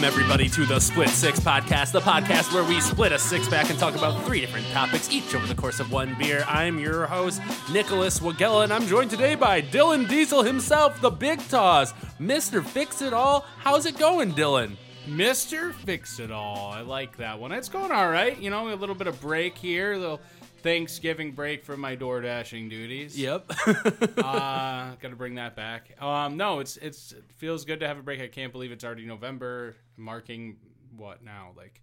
Welcome, everybody, to the Split Six Podcast, the podcast where we split a six pack and talk about three different topics, each over the course of one beer. I'm your host, Nicholas Wagella, and I'm joined today by Dylan Diesel himself, the Big Toss, Mr. Fix It All. How's it going, Dylan? Mr. Fix It All. I like that one. It's going all right. You know, a little bit of break here, a little Thanksgiving break from my door dashing duties. Yep. uh, got to bring that back. Um, no, it's it's it feels good to have a break. I can't believe it's already November, marking what now? Like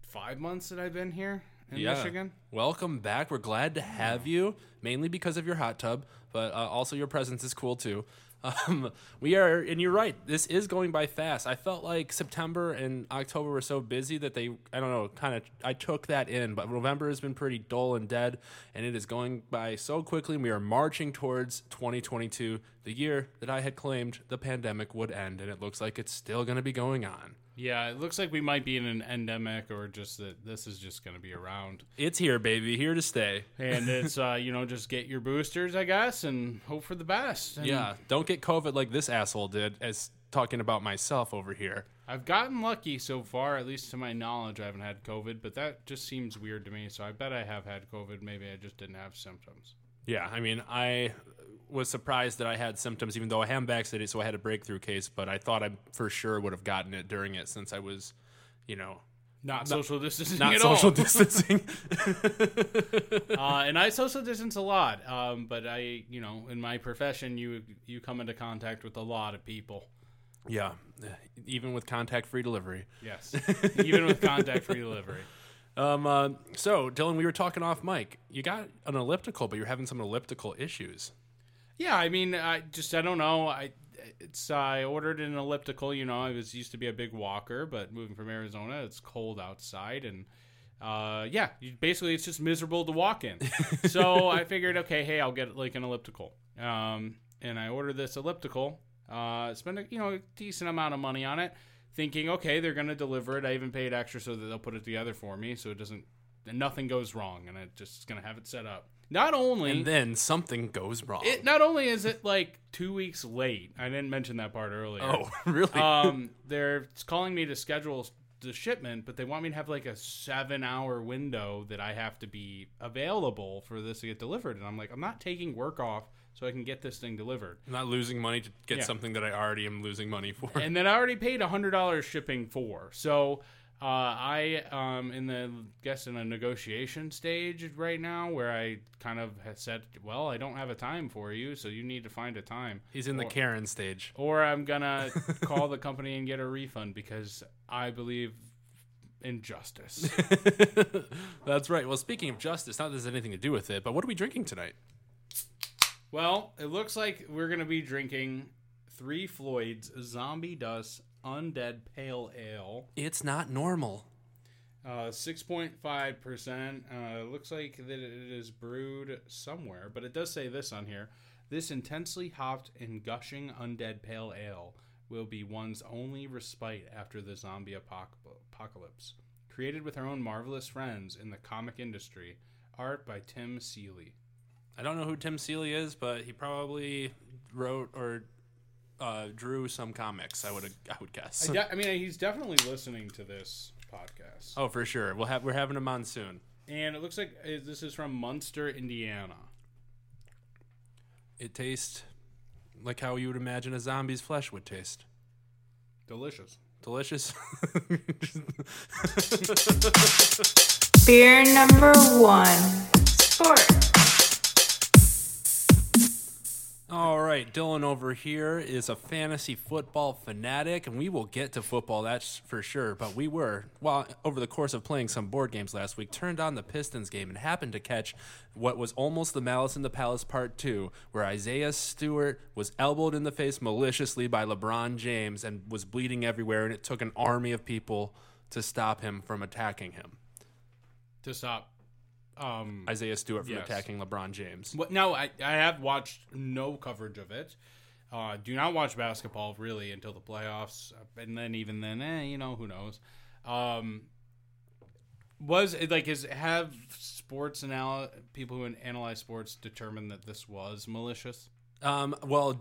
five months that I've been here in Yeah. Michigan. Welcome back. We're glad to have you, mainly because of your hot tub, but uh, also your presence is cool too. Um, we are, and you're right. This is going by fast. I felt like September and October were so busy that they, I don't know, kind of, I took that in. But November has been pretty dull and dead, and it is going by so quickly. We are marching towards 2022, the year that I had claimed the pandemic would end, and it looks like it's still going to be going on. Yeah, it looks like we might be in an endemic, or just that this is just going to be around. It's here, baby, here to stay. And it's uh, you know just get your boosters, I guess, and hope for the best. And Yeah, don't get COVID like this asshole did, as talking about myself over here. I've gotten lucky so far, at least to my knowledge. I haven't had COVID, but that just seems weird to me. So I bet I have had COVID. Maybe I just didn't have symptoms. Yeah, I mean, I was surprised that I had symptoms, even though I am vaccinated, so I had a breakthrough case. But I thought I for sure would have gotten it during it, since I was, you know, Not social distancing not at social all. distancing. uh, and I social distance a lot. Um, but I, you know, in my profession, you you come into contact with a lot of people. yeah, even with contact-free delivery. Yes, even with contact free delivery. Um, uh, so Dylan, we were talking off mic. You got an elliptical, but you're having some elliptical issues. Yeah, I mean, I just I don't know. I it's I ordered an elliptical. You know, I was used to be a big walker, but moving from Arizona, it's cold outside, and uh, yeah, you, basically it's just miserable to walk in. so I figured, okay, hey, I'll get like an elliptical. Um, and I ordered this elliptical. Uh, spent a you know a decent amount of money on it, thinking, okay, they're gonna deliver it. I even paid extra so that they'll put it together for me, so it doesn't, nothing goes wrong, and it just gonna have it set up. Not only And then something goes wrong. it not only is it like two weeks late. I didn't mention that part earlier. oh, really? um, they're calling me to schedule the shipment, but they want me to have like a seven-hour window that I have to be available for this to get delivered. And I'm like, I'm not taking work off so I can get this thing delivered. I'm not losing money to get Yeah. something that I already am losing money for. and then I already paid hundred dollars shipping for. So uh, I um in the guess in a negotiation stage right now where I kind of had said, well, I don't have a time for you, so you need to find a time. He's in the Karen stage. or I'm gonna call the company and get a refund because I believe in justice. That's right. Well, speaking of justice, not that there's anything to do with it, but what are we drinking tonight? well, it looks like we're gonna be drinking Three Floyd's Zombie Dust Undead Pale Ale, It's not normal. uh, six point five percent. Uh, looks like that it is brewed somewhere, but it does say this on here. This intensely hopped and gushing undead pale ale will be one's only respite after the zombie apocalypse. Created with our own marvelous friends in the comic industry, art by Tim Seeley. I don't know who Tim Seeley is, but he probably wrote or uh, drew some comics. I would I would guess. I, de- I mean, he's definitely listening to this podcast, oh, for sure. We'll have we're having him on soon. and it looks like uh, this is from Munster, Indiana. It tastes like how you would imagine a zombie's flesh would taste. Delicious. Delicious. Beer number one. Sport. All right, Dylan over here is a fantasy football fanatic, and we will get to football, that's for sure. But we were, well, over the course of playing some board games last week, turned on the Pistons game and happened to catch what was almost the Malice in the Palace Part 2, where Isaiah Stewart was elbowed in the face maliciously by LeBron James and was bleeding everywhere, and it took an army of people to stop him from attacking him. To stop. Um, Isaiah Stewart from Yes. attacking LeBron James. What? No, I, I have watched no coverage of it. Uh, do not watch basketball really until the playoffs, and then even then, eh, you know who knows. Um, was it like is have sports anal people who analyze sports determined that this was malicious? Um, well,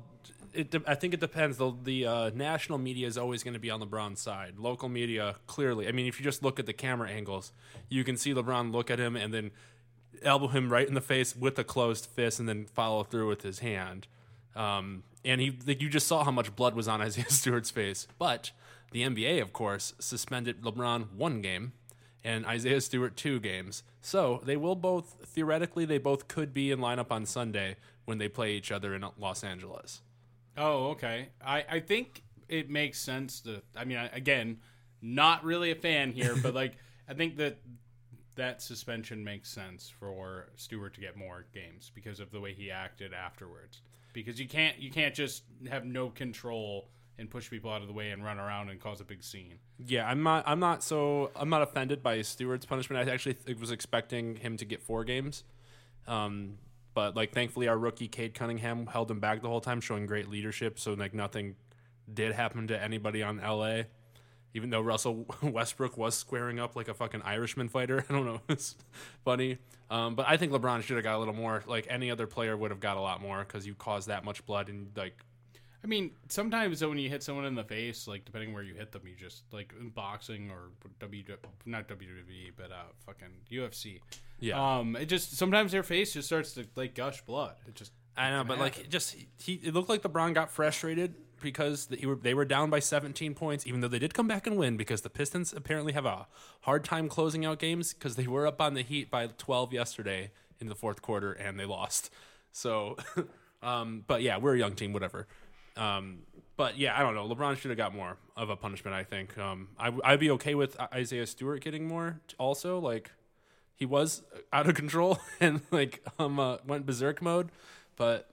it, de- I think it depends. The the uh, national media is always going to be on LeBron's side. Local media, clearly. I mean, if you just look at the camera angles, you can see LeBron look at him and then elbow him right in the face with a closed fist, and then follow through with his hand. Um, and he, like, you just saw how much blood was on Isaiah Stewart's face. But the NBA, of course, suspended LeBron one game and Isaiah Stewart two games. So they will both theoretically they both could be in lineup on Sunday when they play each other in Los Angeles. Oh, okay. I, I think it makes sense to. I mean, I, again, not really a fan here, but like I think that that suspension makes sense for Stewart to get more games because of the way he acted afterwards. Because you can't you can't just have no control and push people out of the way and run around and cause a big scene. Yeah, I'm not. I'm not so. I'm not offended by Stewart's punishment. I actually th- was expecting him to get four games, um, but like thankfully our rookie Cade Cunningham held him back the whole time, showing great leadership. So like nothing did happen to anybody on LA, even though Russell Westbrook was squaring up like a fucking Irishman fighter. I don't know. It's funny, um, but I think LeBron should have got a little more. Like any other player would have got a lot more because you caused that much blood and like I mean, sometimes when you hit someone in the face, like depending where you hit them, you just like in boxing or W not WWE, but uh, fucking UFC. yeah. Um, it just sometimes their face just starts to like gush blood. It just I know, but like it just he it looked like LeBron got frustrated because he were, they were down by 17 points, even though they did come back and win because the Pistons apparently have a hard time closing out games because they were up on the Heat by 12 yesterday in the fourth quarter and they lost. So, um, but yeah, we're a young team, whatever. Um, but yeah, I don't know. LeBron should have got more of a punishment. I think. Um, I, I'd be okay with Isaiah Stewart getting more. Also, like he was out of control and like um uh, went berserk mode, but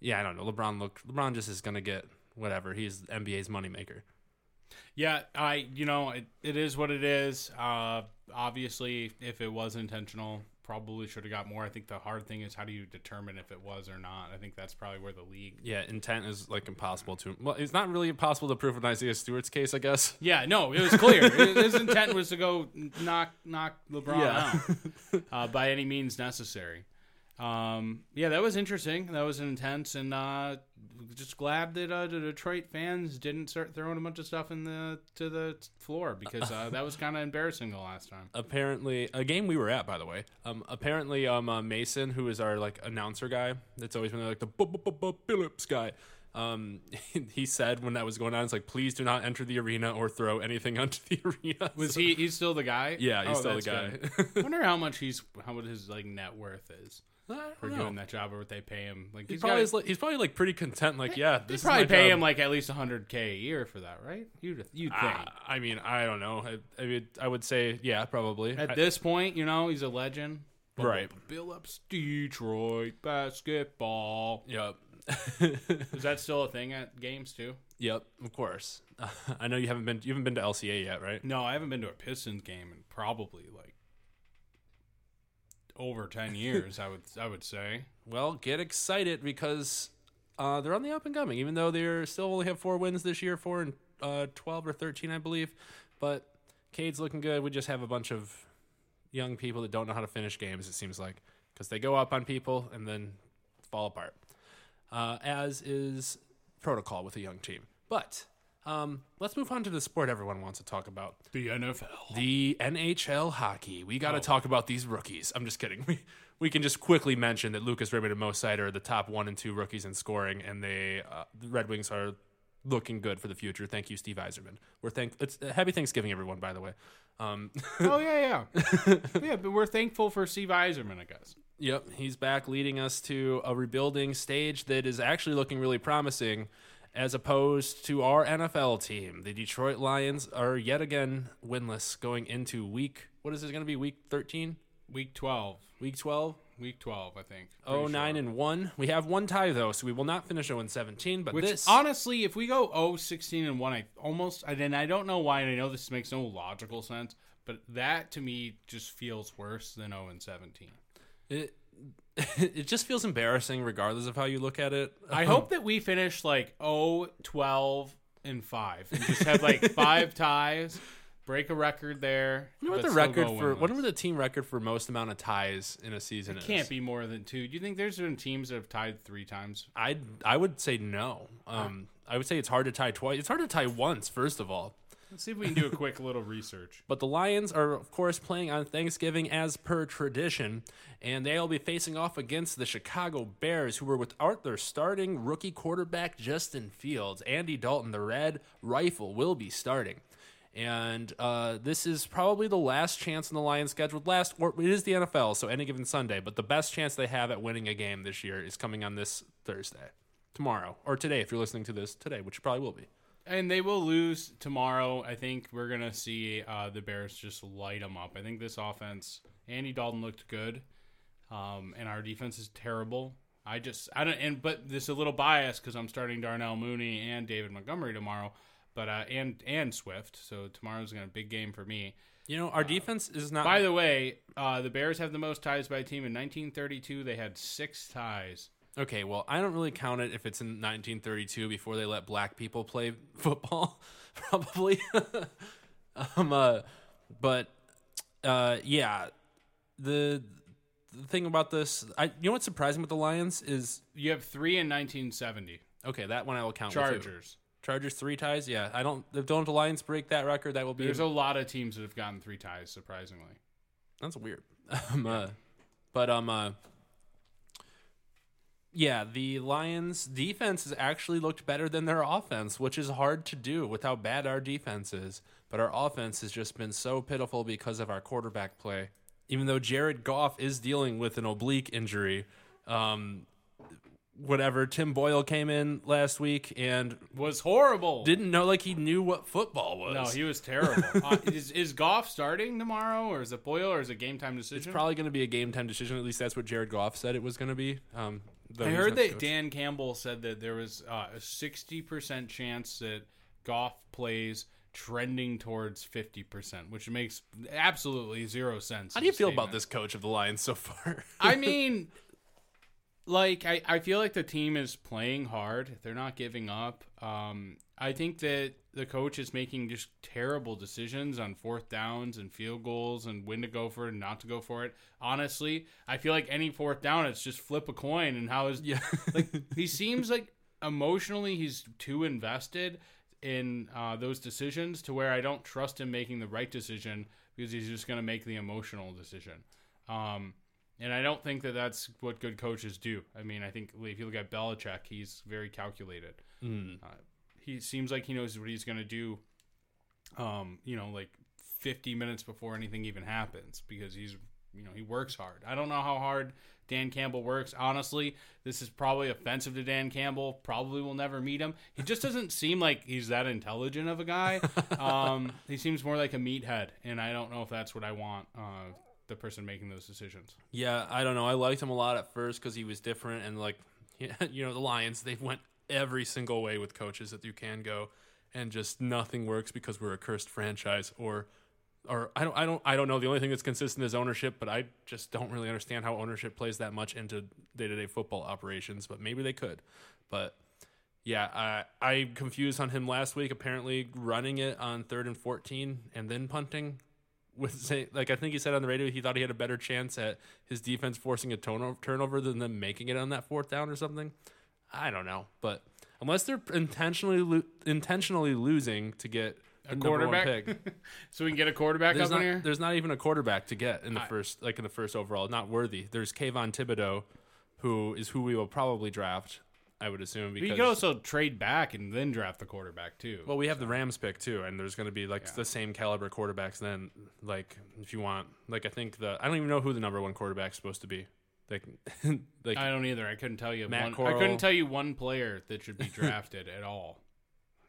yeah, I don't know. LeBron look LeBron just is gonna get whatever. He's NBA's moneymaker. yeah. I you know it, it is what it is. Uh, obviously, if it was intentional, probably should have got more. I think the hard thing is how do you determine if it was or not. I think that's probably where the league. Yeah, intent is like impossible to. Well, it's not really impossible to prove in Isaiah Stewart's case, I guess. Yeah, no, it was clear. His intent was to go knock knock LeBron Yeah. out uh, by any means necessary. Um, yeah, that was interesting. That was intense, and uh, just glad that uh, the Detroit fans didn't start throwing a bunch of stuff in the to the floor because uh, that was kind of embarrassing the last time. apparently a game we were at by the way um apparently um uh, mason who is our like announcer guy that's always been like the phillips guy um he said when that was going on it's like please do not enter the arena or throw anything onto the arena Was So- he? He's still the guy. yeah he's Oh, still the guy. I wonder how much he's how what his like net worth is for know. doing that job or what they pay him. Like He's he's probably, got. is like, he's probably like pretty content like yeah They probably is my pay job. him like at least 100k a year for that, right? You'd you'd think. Ah, I mean I don't know I, I mean I would say yeah probably At I- this point, you know, he's a legend. Right. Billups, Detroit basketball. yep Is that still a thing at games too? yep of course I know you haven't been you haven't been to LCA yet right No, I haven't been to a Pistons game in probably like over 10 years, I would I would say. Well, get excited because uh, they're on the up and coming. Even though they're still only have four wins this year, four and uh, twelve or thirteen, I believe. But Cade's looking good. We just have a bunch of young people that don't know how to finish games. It seems like because they go up on people and then fall apart, uh, as is protocol with a young team. But um, let's move on to the sport everyone wants to talk about. The NFL. The NHL hockey. We Oh. got to talk about these rookies. I'm just kidding. We we can just quickly mention that Lucas Raymond and Mo Seider are the top one and two rookies in scoring, and they uh, the Red Wings are looking good for the future. Thank you, Steve Yzerman. We're thank. It's uh, happy Thanksgiving, everyone. By the way. Um, oh yeah, yeah. yeah, but we're thankful for Steve Yzerman, I guess. Yep, he's back leading us to a rebuilding stage that is actually looking really promising as opposed to our NFL team. The Detroit Lions are yet again winless going into week what is this going to be week 13? Week 12. Week 12? Week 12, I think. Oh, nine sure. and 1. We have one tie though, so we will not finish 0 and 17, but Which this honestly, if we go 0 16 and 1, I almost I then I don't know why and I know this makes no logical sense, but that to me just feels worse than 0 and 17. it, it just feels embarrassing regardless of how you look at it. I hope that we finish like 0 12 and 5 and just have like five ties break a record there. I wonder what the record for winless. wonder what the team record for most amount of ties in a season It is. can't be more than two. Do you think there's been teams that have tied three times? I I would say no. Um, I would say it's hard to tie twice. It's hard to tie once, first of all. Let's see if we can do a quick little research. But the Lions are, of course, playing on Thanksgiving as per tradition, and they'll be facing off against the Chicago Bears, who were without their starting rookie quarterback, Justin Fields. Andy Dalton, the Red Rifle, will be starting. And uh, this is probably the last chance in the Lions scheduled last, or it is the NFL, so any given Sunday, but the best chance they have at winning a game this year is coming on this Thursday, tomorrow, or today if you're listening to this today, which probably will be. And they will lose tomorrow. I think we're gonna see uh, the Bears just light them up. I think this offense, Andy Dalton looked good, um, and our defense is terrible. I just I don't and but this is a little biased because I'm starting Darnell Mooney and David Montgomery tomorrow, but uh, and and Swift. So tomorrow's gonna be a big game for me. You know, our defense is not. By the way, uh, the Bears have the most ties by a team in 1932. They had six ties. Okay, well, I don't really count it if it's in 1932 before they let black people play football, probably. um, uh, but uh, yeah, the the thing about this, I you know what's surprising with the Lions is You have three in 1970. okay that one I will count. Chargers. Chargers three ties. Yeah, I don't. If don't the Lions break that record, that will be There's a lot of teams that have gotten three ties, surprisingly. That's weird. um, uh, but um, uh, yeah, the Lions' defense has actually looked better than their offense, which is hard to do with how bad our defense is. But our offense has just been so pitiful because of our quarterback play. Even though Jared Goff is dealing with an oblique injury, um, whatever. Tim Boyle came in last week and Was horrible. didn't know like he knew what football was. no, he was terrible. uh, is is Goff starting tomorrow, or is it Boyle, or is it game time decision? It's probably going to be a game time decision. At least that's what Jared Goff said it was going to be. Um, I heard that coach. Dan Campbell said that there was uh, a sixty percent chance that Goff plays trending towards fifty percent, which makes absolutely zero sense. How do you feel about this coach of the Lions so far? I mean, like I, I feel like the team is playing hard. They're not giving up. Um, I think that the coach is making just terrible decisions on fourth downs and field goals and when to go for it and not to go for it. Honestly, I feel like any fourth down, it's just flip a coin and how is yeah, like he seems like emotionally he's too invested in uh, those decisions to where I don't trust him making the right decision because he's just going to make the emotional decision. Um, and I don't think that that's what good coaches do. I mean, I think if you look at Belichick, he's very calculated. Mm. Uh, he seems like he knows what he's going to do. Um, you know, like 50 minutes before anything even happens because he's, you know, he works hard. I don't know how hard Dan Campbell works. Honestly, this is probably offensive to Dan Campbell. Probably will never meet him. He just doesn't seem like he's that intelligent of a guy. Um, he seems more like a meathead, and I don't know if that's what I want. Uh, the person making those decisions. yeah. I don't know. I liked him a lot at first because he was different and like, you know, the Lions they went every single way with coaches that you can go, and just nothing works because we're a cursed franchise or. Or I don't, I don't, I don't know. The only thing that's consistent is ownership, but I just don't really understand how ownership plays that much into day-to-day football operations. But maybe they could. But Yeah, I I confused on him last week. Apparently, running it on third and fourteen and then punting, with say, like I think he said on the radio he thought he had a better chance at his defense forcing a turnover than them making it on that fourth down or something. I don't know, but unless they're intentionally lo- intentionally losing to get a quarterback? pick, so we can get a quarterback there's up not, in here. there's not even a quarterback to get in the I- first like in the first overall. Not worthy. There's Kayvon Thibodeaux, who is who we will probably draft. I would assume because you could also trade back and then draft the quarterback too. Well, we have the Rams pick too, and there's going to be like the same caliber quarterbacks. Then, like if you want, like I think the I don't even know who the number one quarterback's supposed to be. Like, like I don't either. I couldn't tell you Matt one. I couldn't tell you one player that should be drafted at all.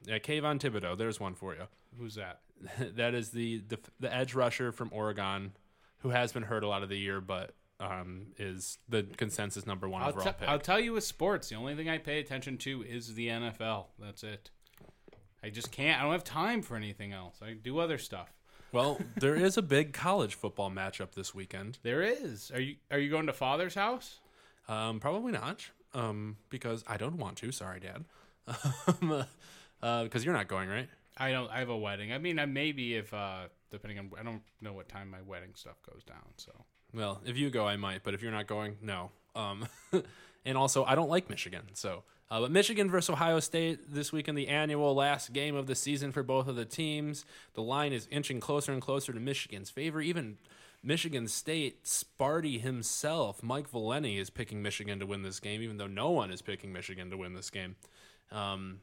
yeah, Kayvon Thibodeaux. There's one for you. Who's that? that is the, the the edge rusher from Oregon, who has been hurt a lot of the year, but um is the consensus number one I'll, overall te- pick. I'll tell you with sports, the only thing I pay attention to is the NFL. That's it. I just can't. I don't have time for anything else. I do other stuff. Well, there is a big college football matchup this weekend. There is. Are you Are you going to Father's house? Um, probably not. Um, because I don't want to. Sorry, Dad. Um, uh, because you're not going, right? I don't. I have a wedding. I mean, I maybe if uh depending on I don't know what time my wedding stuff goes down. So Well, if you go, I might, but if you're not going, no. Um, and also, I don't like Michigan. So, uh, but Michigan versus Ohio State this week in the annual last game of the season for both of the teams. The line is inching closer and closer to Michigan's favor. Even Michigan State, Sparty himself, Mike Valenti, is picking Michigan to win this game, even though no one is picking Michigan to win this game. Um,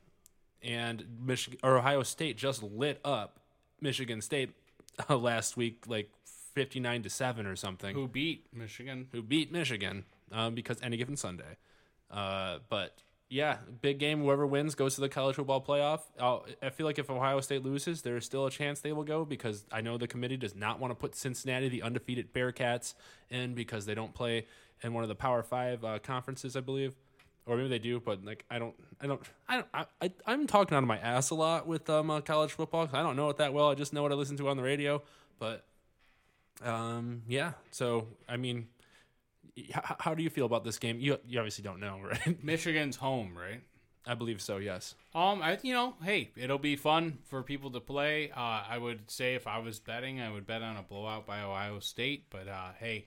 and Michigan or Ohio State just lit up Michigan State uh, last week, like fifty-nine to seven or something who beat Michigan? who beat Michigan um, because any given Sunday. Uh, but yeah, big game. Whoever wins goes to the college football playoff. I'll, I feel like if Ohio State loses, there's still a chance they will go because I know the committee does not want to put Cincinnati, the undefeated Bearcats, in because they don't play in one of the Power Five uh, conferences, I believe. Or maybe they do, but like I don't, I don't, I don't, I, I I'm talking out of my ass a lot with um uh, college football. 'cause I don't know it that well. I just know what I listen to on the radio. But um, yeah. So I mean, how do you feel about this game? You you obviously don't know, right? Michigan's home, right? I believe so. Yes. Um, I you know, hey, it'll be fun for people to play. Uh, I would say if I was betting, I would bet on a blowout by Ohio State. But uh, hey,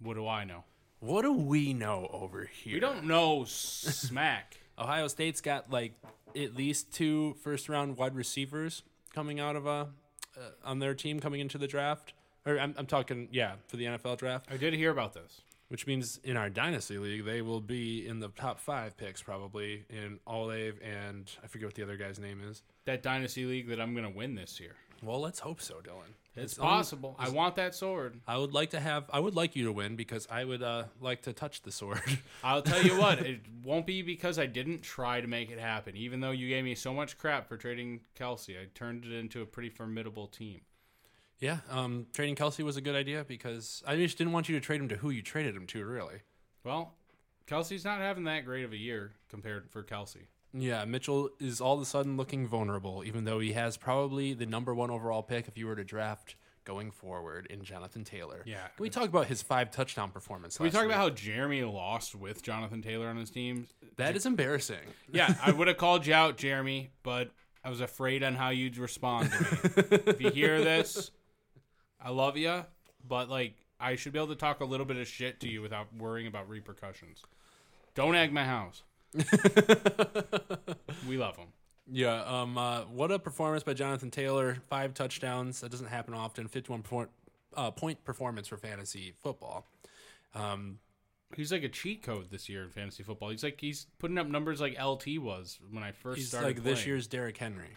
what do I know? What do we know over here? We don't know smack. Ohio State's got like at least two first round wide receivers coming out of uh, uh on their team coming into the draft. Or I'm, I'm talking, yeah, for the NFL draft, I did hear about this. which means in our dynasty league they will be in the top five picks probably in Olive and I forget what the other guy's name is. That dynasty league that I'm gonna win this year. Well, let's hope so, Dylan. It's, only- possible. I want that sword. I would like to have. I would like you to win because I would uh, like to touch the sword. I'll tell you what, it won't be because I didn't try to make it happen. Even though you gave me so much crap for trading Kelce, I turned it into a pretty formidable team. Yeah, um, trading Kelce was a good idea because I just didn't want you to trade him to who you traded him to. Really. Well, Kelce's not having that great of a year compared for Kelce. Yeah, Mitchell is all of a sudden looking vulnerable, even though he has probably the number one overall pick if you were to draft going forward in Jonathan Taylor. Yeah. Can we talk about his five touchdown performance? Can we talk week? about how Jeremy lost with Jonathan Taylor on his team? that is embarrassing. Yeah, I would have called you out, Jeremy, but I was afraid on how you'd respond to me. if you hear this, I love you, but like I should be able to talk a little bit of shit to you without worrying about repercussions. Don't egg my house. we love him. Yeah, um, uh, what a performance by Jonathan Taylor. Five touchdowns. That doesn't happen often. 51 point, uh, point performance for fantasy football. Um, He's like a cheat code this year in fantasy football. He's like he's putting up numbers like LT was when I first he's started. like this year's Derrick Henry.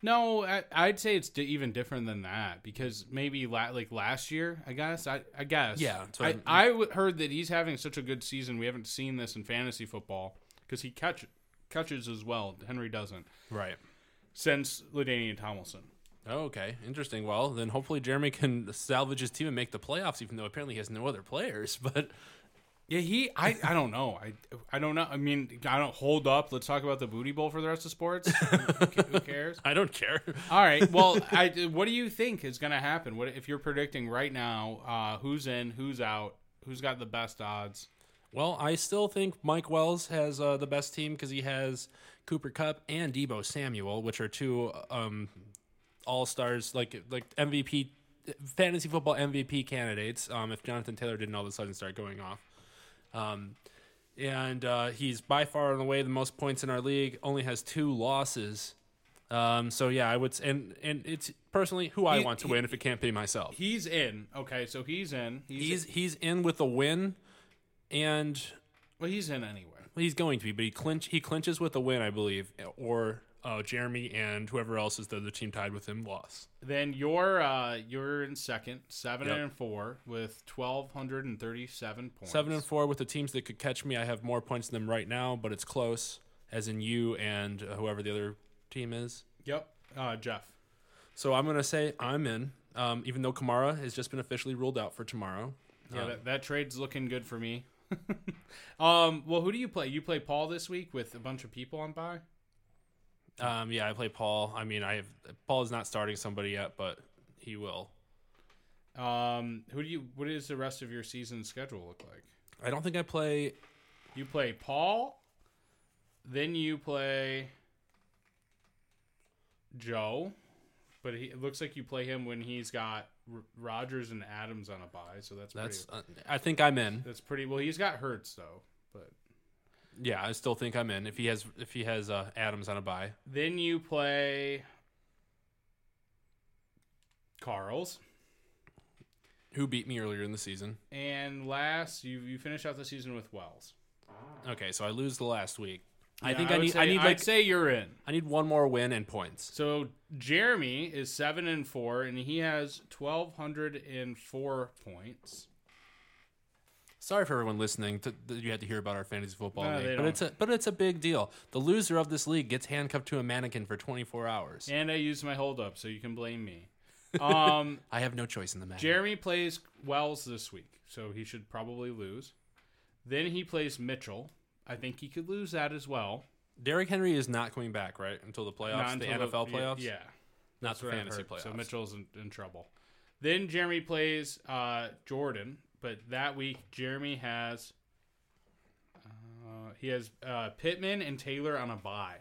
No, I, I'd say it's even different than that because maybe la- like last year, I guess. I, I guess. Yeah, I, I'm- I w- heard that he's having such a good season. We haven't seen this in fantasy football because he catch catches as well. Henry doesn't Right. since LaDainian Tomlinson. Oh, okay, interesting. Well, then hopefully Jeremy can salvage his team and make the playoffs, even though apparently he has no other players. But Yeah, he. I. I don't know. I. I don't know. I mean, I don't hold up. Let's talk about the booty bowl for the rest of sports. who, cares? I don't care. All right. Well, I, what do you think is going to happen? What if you're predicting right now? Uh, who's in? Who's out? Who's got the best odds? Well, I still think Mike Wells has uh, the best team because he has Cooper Kupp and Deebo Samuel, which are two um, all stars, like like MVP, fantasy football MVP candidates. Um, if Jonathan Taylor didn't all of a sudden start going off, um, and uh, he's by far and away the most points in our league. Only has two losses. Um, so yeah, I would, and and it's personally who I He- want to he- win if it can't be myself. He's in. Okay, so he's in. He's, He's he's in with a win, and well, he's in anyway. Well, he's going to be, but he clinch he clinches with a win, I believe, or uh, Jeremy and whoever else is the other team tied with him lost. Then you're uh you're in second, seven Yep. and four with twelve hundred and thirty-seven points. Seven and four with the teams that could catch me. I have more points than them right now, but it's close, as in you and uh, whoever the other team is. Yep. Uh, Jeff. So I'm gonna say I'm in, um, even though Kamara has just been officially ruled out for tomorrow. Yeah, Um, that, that trade's looking good for me. um. Well, who do you play? You play Paul this week with a bunch of people on by. Um, yeah, I play Paul. I mean, I have Paul is not starting somebody yet, but he will. Um. Who do you? What does the rest of your season schedule look like? I don't think I play. You play Paul. Then you play. Joe, but he, it looks like you play him when he's got R- Rodgers and Adams on a bye, so that's That's. pretty, Uh, I think I'm in. that's pretty. Well, he's got Hurts though, but Yeah, I still think I'm in. If he has if he has uh, Adams on a buy, then you play Carl's, Who beat me earlier in the season? and last you you finish out the season with Wells. Okay, so I lose the last week. I think I, would need say- I need I'd like say you're in. I need one more win and points. So Jeremy is seven and four, and he has twelve hundred and four points. Sorry for everyone listening to, that you had to hear about our fantasy football No, they league, but don't. it's a but it's a big deal. The loser of this league gets handcuffed to a mannequin for 24 hours. And I used my hold up, so you can blame me. Um, I have no choice in the matter. Jeremy plays Wells this week, so he should probably lose. Then he plays Mitchell. I think he could lose that as well. Derrick Henry is not coming back right until the playoffs, Not the until NFL playoffs. Yeah, not that's the what I've fantasy heard. playoffs. So Mitchell's in, in trouble. Then Jeremy plays uh, Jordan, but that week Jeremy has uh, he has uh, Pittman and Taylor on a bye.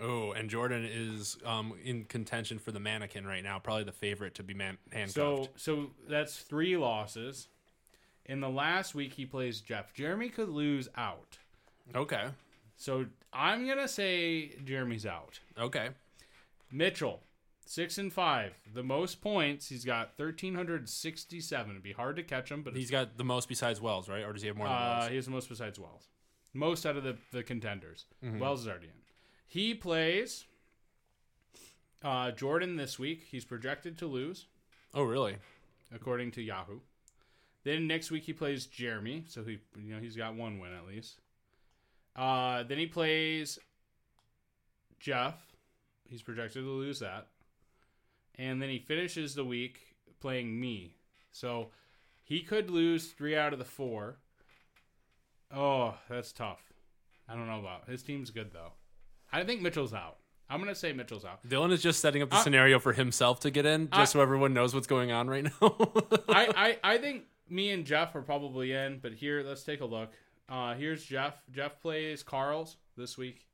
Oh, and Jordan is um, in contention for the mannequin right now, probably the favorite to be man- handcuffed. So so that's three losses. In the last week he plays Jeff. Jeremy could lose out. okay, So I'm gonna say Jeremy's out. okay, Mitchell, six and five, the most points. He's got thirteen hundred sixty-seven. It'd be hard to catch him, but he's got the most besides Wells, right? Or does he have more than uh, Wells? he has the most besides Wells. Most out of the the contenders. Mm-hmm. Wells is already in. He plays uh, Jordan this week. He's projected to lose. Oh, really? according to Yahoo. Then next week he plays Jeremy, so he you know he's got one win at least. Uh, then he plays Jeff. He's projected to lose that, and then he finishes the week playing me. So he could lose three out of the four. Oh, that's tough. I don't know about his team's good though. I think Mitchell's out. I'm gonna say Mitchell's out. Dylan is just setting up the I- scenario for himself to get in, just so everyone knows what's going on right now. I, I, I think me and Jeff are probably in, but here, let's take a look. Uh, here's Jeff. Jeff plays Carl's this week.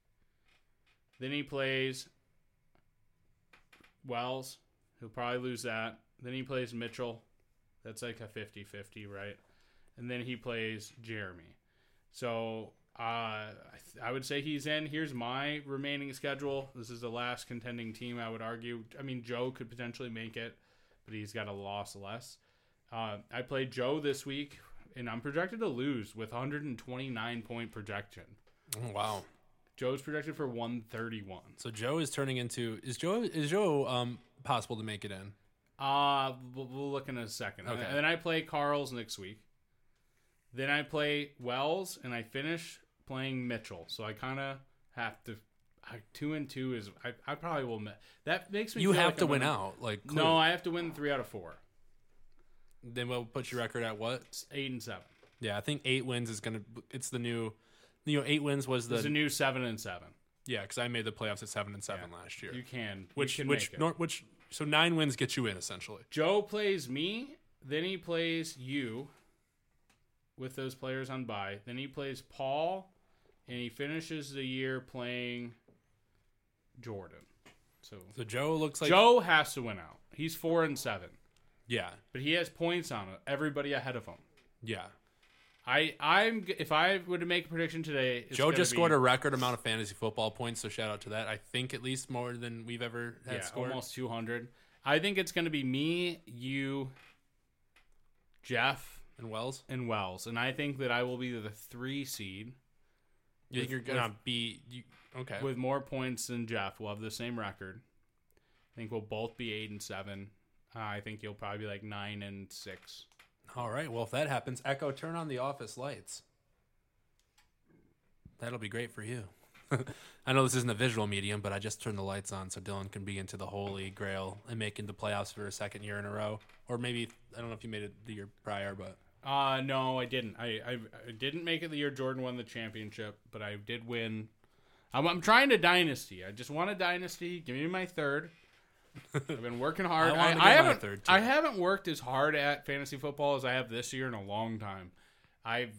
Then he plays Wells. He'll probably lose that. Then he plays Mitchell. That's like a 50 50, right? And then he plays Jeremy. So uh, I, th- I would say he's in. Here's my remaining schedule. This is the last contending team, I would argue. I mean, Joe could potentially make it, but he's got a loss less. Uh, I played Joe this week, and I'm projected to lose with 129 point projection. Wow. Joe's projected for 131. So Joe is turning into is Joe is Joe um possible to make it in? Uh, we'll, we'll look in a second. Okay. And then I play Carl's next week. Then I play Wells, and I finish playing Mitchell. So I kind of have to. I, two and two is I, I probably will. That makes me. You have like to I'm win gonna- out. Like No. I have to win three out of four. then we'll put your record at what? It's eight and seven. Yeah, I think eight wins is gonna. It's the new. You know, eight wins was the a new seven and seven. yeah because I made the playoffs at seven and seven last year. You can. which you can which make it. nor, which so nine wins get you in essentially. Joe plays me, then he plays you with those players on bye. Then he plays Paul, and he finishes the year playing Jordan. So So Joe looks like Joe has to win out. He's four and seven, yeah but he has points on it. Everybody ahead of him. yeah. I I'm if I were to make a prediction today, it's Joe just be- scored a record amount of fantasy football points, so shout out to that. I think at least more than we've ever had yeah scored. almost two hundred. I think it's going to be me, you, Jeff, And Wells, and Wells, and I think that I will be the three seed. you think you're gonna be you, okay? with more points than Jeff. We'll have the same record. I think we'll both be eight and seven. Uh, I think you'll probably be like nine and six. All right. Well, if that happens, Echo, turn on the office lights. That'll be great for you. I know this isn't a visual medium, but I just turned the lights on so Dylan can be into the holy grail and make into playoffs for a second year in a row, or maybe I don't know if you made it the year prior, but Uh no, I didn't. I, I I didn't make it the year Jordan won the championship, but I did win. I'm, I'm trying to dynasty. I just want a dynasty. Give me my third. I've been working hard. I I, I haven't. I haven't worked as hard at fantasy football as I have this year in a long time. I've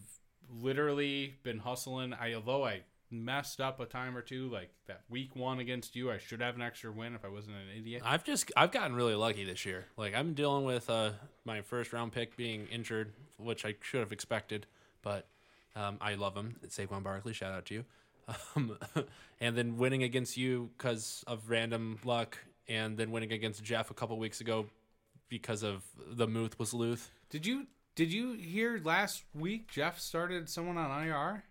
literally been hustling. I although I messed up a time or two, like that week one against you. I should have an extra win if I wasn't an idiot. I've just I've gotten really lucky this year. Like I'm dealing with uh, my first round pick being injured, which I should have expected, but um, I love him. It's Saquon Barkley. Shout out to you. Um, and then winning against you because of random luck, and then winning against Jeff a couple weeks ago because of the Muth was Luth. Did you did you hear last week Jeff started someone on IR?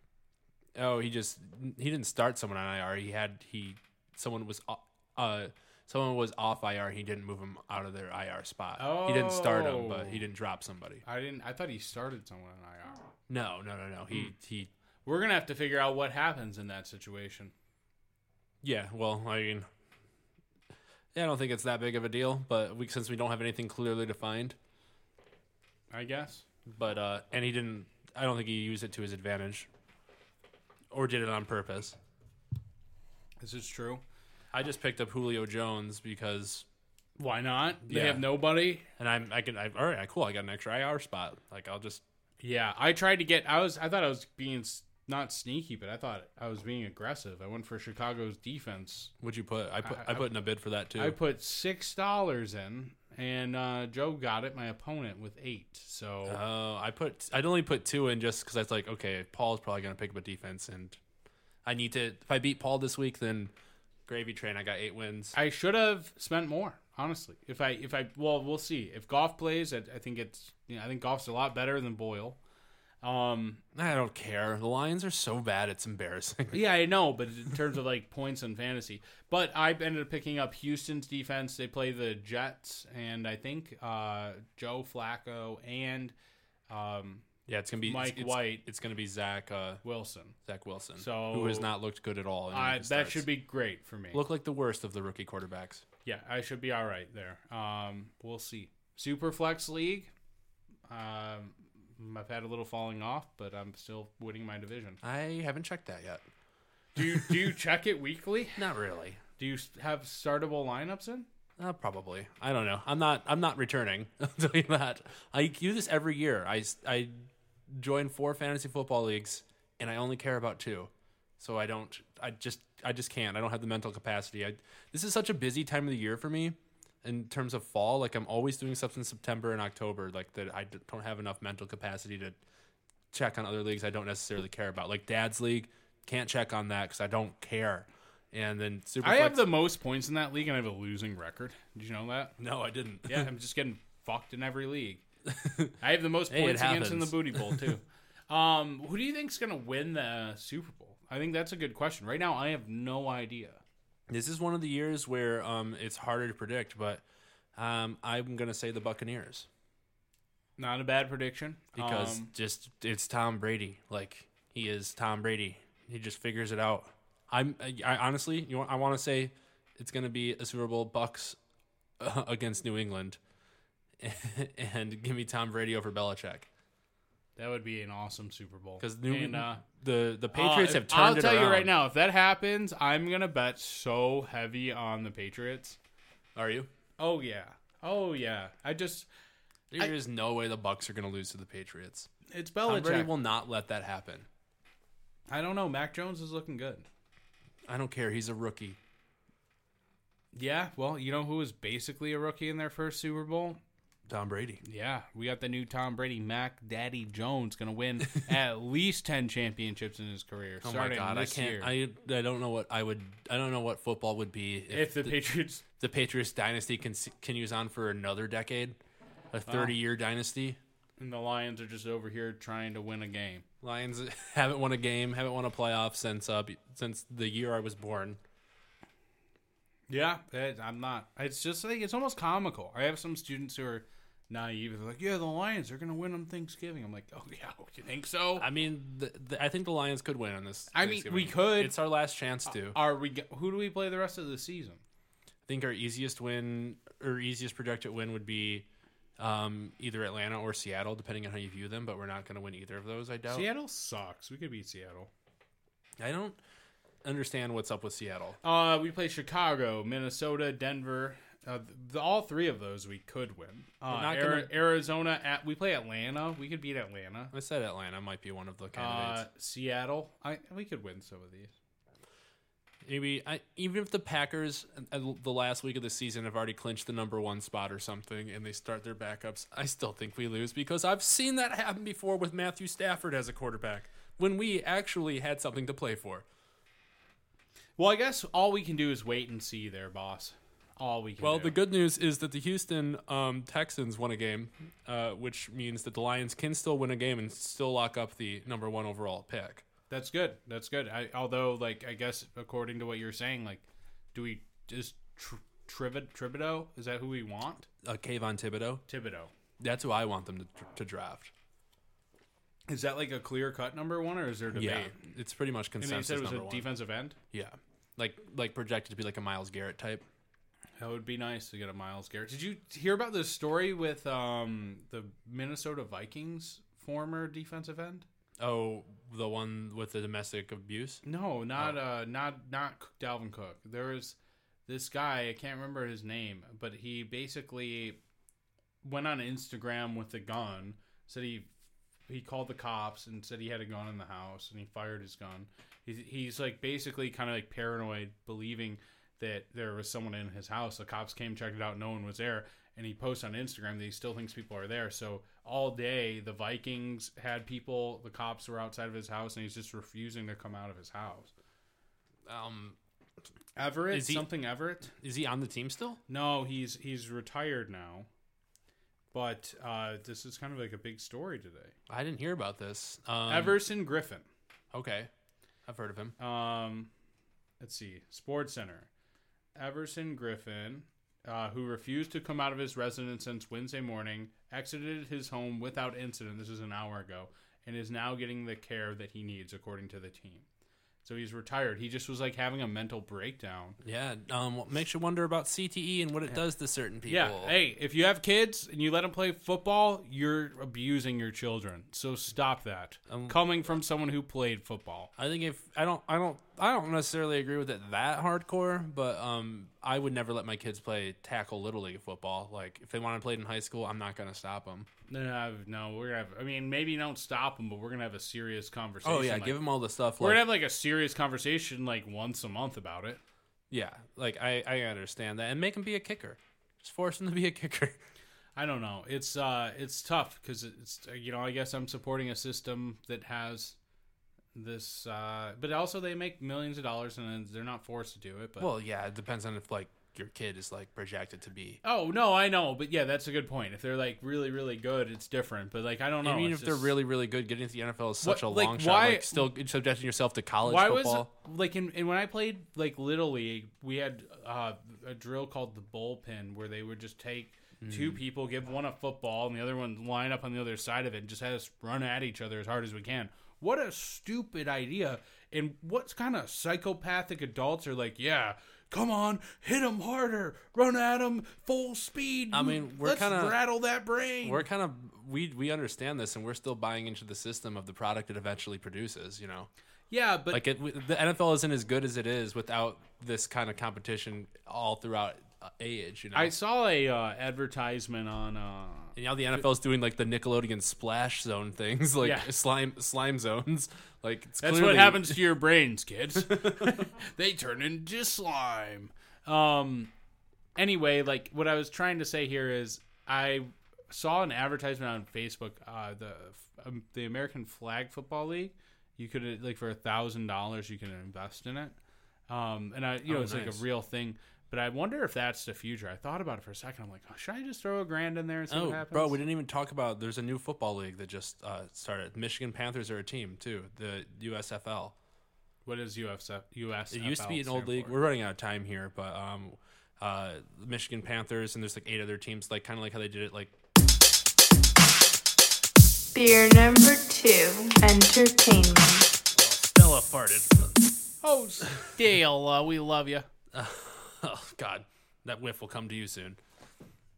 Oh, he just he didn't start someone on IR. He had he someone was o- uh someone was off IR. He didn't move him out of their IR spot. Oh. He didn't start him, but he didn't drop somebody. I didn't. I thought he started someone on IR. No, no, no, no. He he. We're gonna have to figure out what happens in that situation. Yeah. Well, I mean, yeah, I don't think it's that big of a deal. But we, since we don't have anything clearly defined, I guess. but uh, and he didn't. I don't think he used it to his advantage, or did it on purpose. This is true. I just picked up Julio Jones because, Why not? They Yeah. have nobody. and I'm I can I, all right, cool. I got an extra IR spot. Like I'll just Yeah, I tried to get. I was. I thought I was being s- not sneaky, but I thought I was being aggressive. I went for Chicago's defense. What'd you put? I put I- I, put in a bid for that too. I put six dollars in, and uh, Joe got it. My opponent with eight. So Oh, I put I'd only put two in just because I was like, okay, Paul's probably gonna pick up a defense, and I need to. If I beat Paul this week, then gravy train. I got eight wins. I should have spent more. Honestly, if I if I well, we'll see. If Goff plays, I, I think it's. You know, I think Goff's a lot better than Boyle. Um, I don't care. The Lions are so bad, it's embarrassing. Yeah, I know, but in terms of like points and fantasy, but I ended up picking up Houston's defense. They play the Jets, and I think uh, Joe Flacco and um, yeah, it's gonna be Mike it's, White. It's gonna be Zach uh, Wilson. Zach Wilson, So- who has not looked good at all. in Uh, that starts. should be great for me. look like the worst of the rookie quarterbacks. Yeah, I should be all right there. Um, we'll see. Super Flex League. Um, I've had a little falling off, but I'm still winning my division. I haven't checked that yet. Do you do you check it weekly? Not really. Do you have startable lineups in? Uh, probably. I don't know. I'm not. I'm not returning. I'll tell you that. I do this every year. I I join four fantasy football leagues, and I only care about two. So I don't. I just. I just can't. I don't have the mental capacity. I. This is such a busy time of the year for me, in terms of fall. Like I'm always doing stuff in September and October. Like that. I don't have enough mental capacity to check on other leagues I don't necessarily care about. Like Dad's league, can't check on that because I don't care. And then Super. I have the most points in that league, and I have a losing record. Did you know that? No, I didn't. Yeah, I'm just getting fucked in every league. I have the most Hey, points against in the booty bowl too. um, who do you think's gonna win the Super Bowl? I think that's a good question. Right now, I have no idea. This is one of the years where um, it's harder to predict, but um, I'm going to say the Buccaneers Not a bad prediction because Um, just it's Tom Brady. Like he is Tom Brady. He just figures it out. I'm I, I honestly, you want, I want to say it's going to be a Super Bowl Bucks uh, against New England, and give me Tom Brady over Belichick that would be an awesome Super Bowl because uh, the the Patriots uh, have turned I'll tell you right now, if that happens, I'm gonna bet so heavy on the Patriots. Are you? Oh yeah, oh yeah. I just There is no way the Bucks are going to lose to the Patriots. it's Tom Brady Belichick. will not let that happen. I don't know. Mac Jones is looking good. I don't care. He's a rookie. Yeah, well, you know who was basically a rookie in their first Super Bowl? Tom Brady. Yeah, we got the new Tom Brady, Mac Daddy Jones, going to win at least ten championships in his career. Oh my god, I can't. year. I I don't know what I would. I don't know what football would be if the the, Patriots, the Patriots dynasty con- continues on for another decade, a thirty-year dynasty. and the Lions are just over here trying to win a game. Lions haven't won a game, haven't won a playoff since uh since the year I was born. Yeah, it, I'm not. It's just like it's almost comical. I have some students who are naive. They're like, "Yeah, the Lions are going to win on Thanksgiving." I'm like, "Oh yeah, you think so?" I mean, the, the, I think the Lions could win on this. I mean, we could. It's our last chance to. Are we? Who do we play the rest of the season? I think our easiest win or easiest projected win would be um, either Atlanta or Seattle, depending on how you view them. But we're not going to win either of those. I doubt. Seattle sucks. We could beat Seattle. I don't understand what's up with Seattle. Uh, we play Chicago, Minnesota, Denver, Uh, the, all three of those we could win. Uh, not Ari- gonna- Arizona at we play Atlanta. We could beat Atlanta. I said Atlanta might be one of the candidates. Uh, Seattle. I we could win some of these. Maybe I, even if the Packers uh, the last week of the season have already clinched the number one spot or something, and they start their backups, I still think we lose because I've seen that happen before with Matthew Stafford as a quarterback when we actually had something to play for. Well, I guess all we can do is wait and see, there, boss. All we can. Well, do. the good news is that the Houston um, Texans won a game, uh, which means that the Lions can still win a game and still lock up the number one overall pick. That's good. That's good. I, although, like, I guess according to what you're saying, like, do we just tr- Trivid Tribido? Is that who we want? Uh, Kayvon Thibodeaux. Thibodeaux. That's who I want them to, to draft. Is that like a clear cut number one, or is there debate? Yeah, it's pretty much And then you consensus said it was a number one. defensive end. Yeah, like like projected to be like a Myles Garrett type. That would be nice to get a Myles Garrett. Did you hear about this story with um, the Minnesota Vikings former defensive end? Oh, the one with the domestic abuse. No, not uh, not not Dalvin Cook. There was this guy. I can't remember his name, but he basically went on Instagram with a gun. Said he he called the cops and said he had a gun in the house, and he fired his gun. He's, he's like basically kind of like paranoid, believing that there was someone in his house. The cops came, checked it out, no one was there, and he posts on Instagram that he still thinks people are there. So all day, the Vikings had people, the cops were outside of his house, and he's just refusing to come out of his house. Um, Everett, Is he- something Everett? is he on the team still? No, he's he's retired now. But uh, this is kind of like a big story today. I didn't hear about this. Um, Everson Griffen. Okay, I've heard of him. Um, let's see, Sports Center. Everson Griffen, uh, who refused to come out of his residence since Wednesday morning, exited his home without incident. This is an hour ago, and is now getting the care that he needs, according to the team. So he's retired. He just was like having a mental breakdown. Yeah, um, what makes you wonder about CTE and what it does to certain people. Yeah. Hey, if you have kids and you let them play football, you're abusing your children. So stop that. Um, Coming from someone who played football. I think if I don't, I don't, I don't necessarily agree with it that hardcore, but um, I would never let my kids play tackle little league football. Like if they want to play it in high school, I'm not gonna stop them. No, no, we're gonna have. I mean, maybe don't stop them, but we're gonna have a serious conversation. Oh yeah, like- give them all the stuff. We're Like, gonna have like a serious conversation like once a month about it. yeah, like I, I understand that, and make them be a kicker. Just force them to be a kicker. I don't know. It's uh, it's tough because it's you know I guess I'm supporting a system that has this, uh, but also they make millions of dollars and they're not forced to do it. But Well, yeah, it depends on if like your kid is like projected to be. Oh no, I know, but yeah, that's a good point. If they're like really, really good, it's different. But like, I don't know. I mean, if they're really, really good, getting to the NFL is such What- a like, long why- shot. Like still subjecting yourself to college why football. was like in, in when I played like little league, we had uh, a drill called the bullpen where they would just take two Mm. people, give one a football, and the other one line up on the other side of it, and just have us run at each other as hard as we can. What a stupid idea! And what kind of psychopathic adults are like, yeah. Come on, hit them harder, run at them full speed. I mean, we're kinda- rattle that brain. we're kind of we we understand this, and we're still buying into the system of the product it eventually produces. You know, yeah, but like it, the NFL isn't as good as it is without this kind of competition all throughout age. You know, I saw a uh, advertisement on. Uh, and now the NFL's doing like the Nickelodeon splash zone things, like Yeah. slime slime zones. Like it's That's what happens to your brains, kids. they turn into slime. Um. Anyway, like what I was trying to say here is, I saw an advertisement on Facebook. Uh, the um, the American Flag Football League. You could like for a thousand dollars, you can invest in it. Um, and I, you know, Oh, it's like a real thing. But I wonder if that's the future. I thought about it for a second. I'm like, oh, should I just throw a grand in there and see Oh, what happens? bro, we didn't even talk about. There's a new football league that just uh, started. Michigan Panthers are a team too. The USFL. what is UFC? US. It used to be an old league. We're running out of time here, but um, uh, the Michigan Panthers and there's like eight other teams, like kind of like how they did it, like Beer number two, entertainment. Stella farted. Oh, Dale, uh, we love you. oh God, that whiff will come to you soon.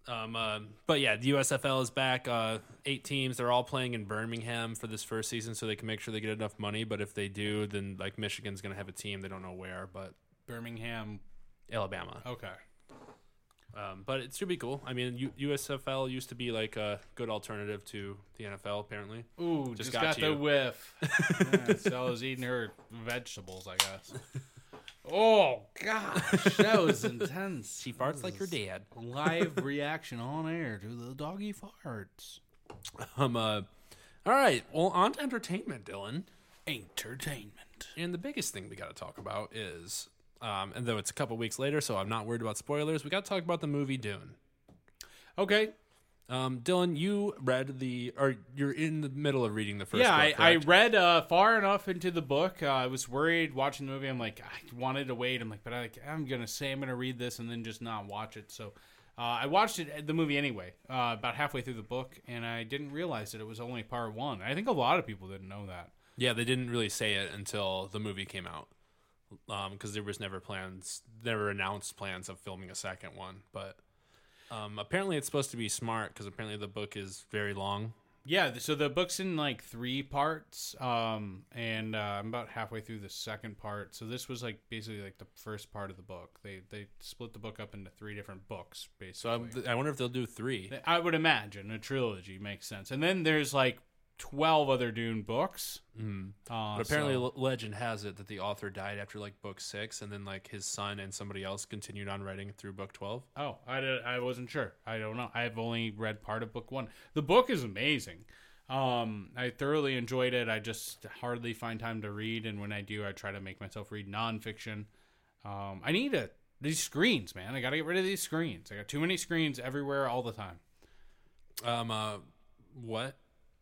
Um, uh, but yeah, the USFL is back. Uh, eight teams. They're all playing in Birmingham for this first season, so they can make sure they get enough money. But if they do, then like Michigan's gonna have a team. They don't know where, but Birmingham. Alabama. Okay. Um, but it should be cool. I mean, U- USFL used to be like a good alternative to the NFL, apparently. Ooh, Just just, got got, the whiff. yeah, so I was eating her vegetables, I guess. Oh gosh, that was intense. She farts like her dad. Live reaction on air to the doggy farts. Um, uh, all right. Well, on to entertainment, Dylan. Entertainment. And the biggest thing we got to talk about is, um, and though it's a couple weeks later, so I'm not worried about spoilers, we got to talk about the movie Dune. Okay. Um, Dylan, you read the, or you're in the middle of reading the first yeah, I, book, I correct? read uh, far enough into the book. Uh, I was worried watching the movie. I'm like, I wanted to wait. I'm like, but I, I'm gonna say I'm gonna read this and then just not watch it. So uh, I watched it, the movie anyway, uh, about halfway through the book, and I didn't realize that it was only part one. I think a lot of people didn't know that. Yeah, they didn't really say it until the movie came out, because there was never plans, never announced plans of filming a second one. But um, apparently, it's supposed to be smart because apparently the book is very long. Yeah, so the book's in like three parts, um, and uh, I'm about halfway through the second part. So this was like basically like the first part of the book. They they split the book up into three different books, basically. So I, I wonder if they'll do three. I would imagine a trilogy makes sense. And then there's like 12 other Dune books. Mm. Uh, But apparently, so- legend has it that the author died after like book six, and then like his son and somebody else continued on writing through book twelve. oh, I, did, I wasn't sure. I don't know. I've only read part of book one. The book is amazing. Um, I thoroughly enjoyed it. I just hardly find time to read, and when I do, I try to make myself read nonfiction. Um, I need a these screens, man. I got to get rid of these screens. I got too many screens everywhere all the time. Um, uh, what?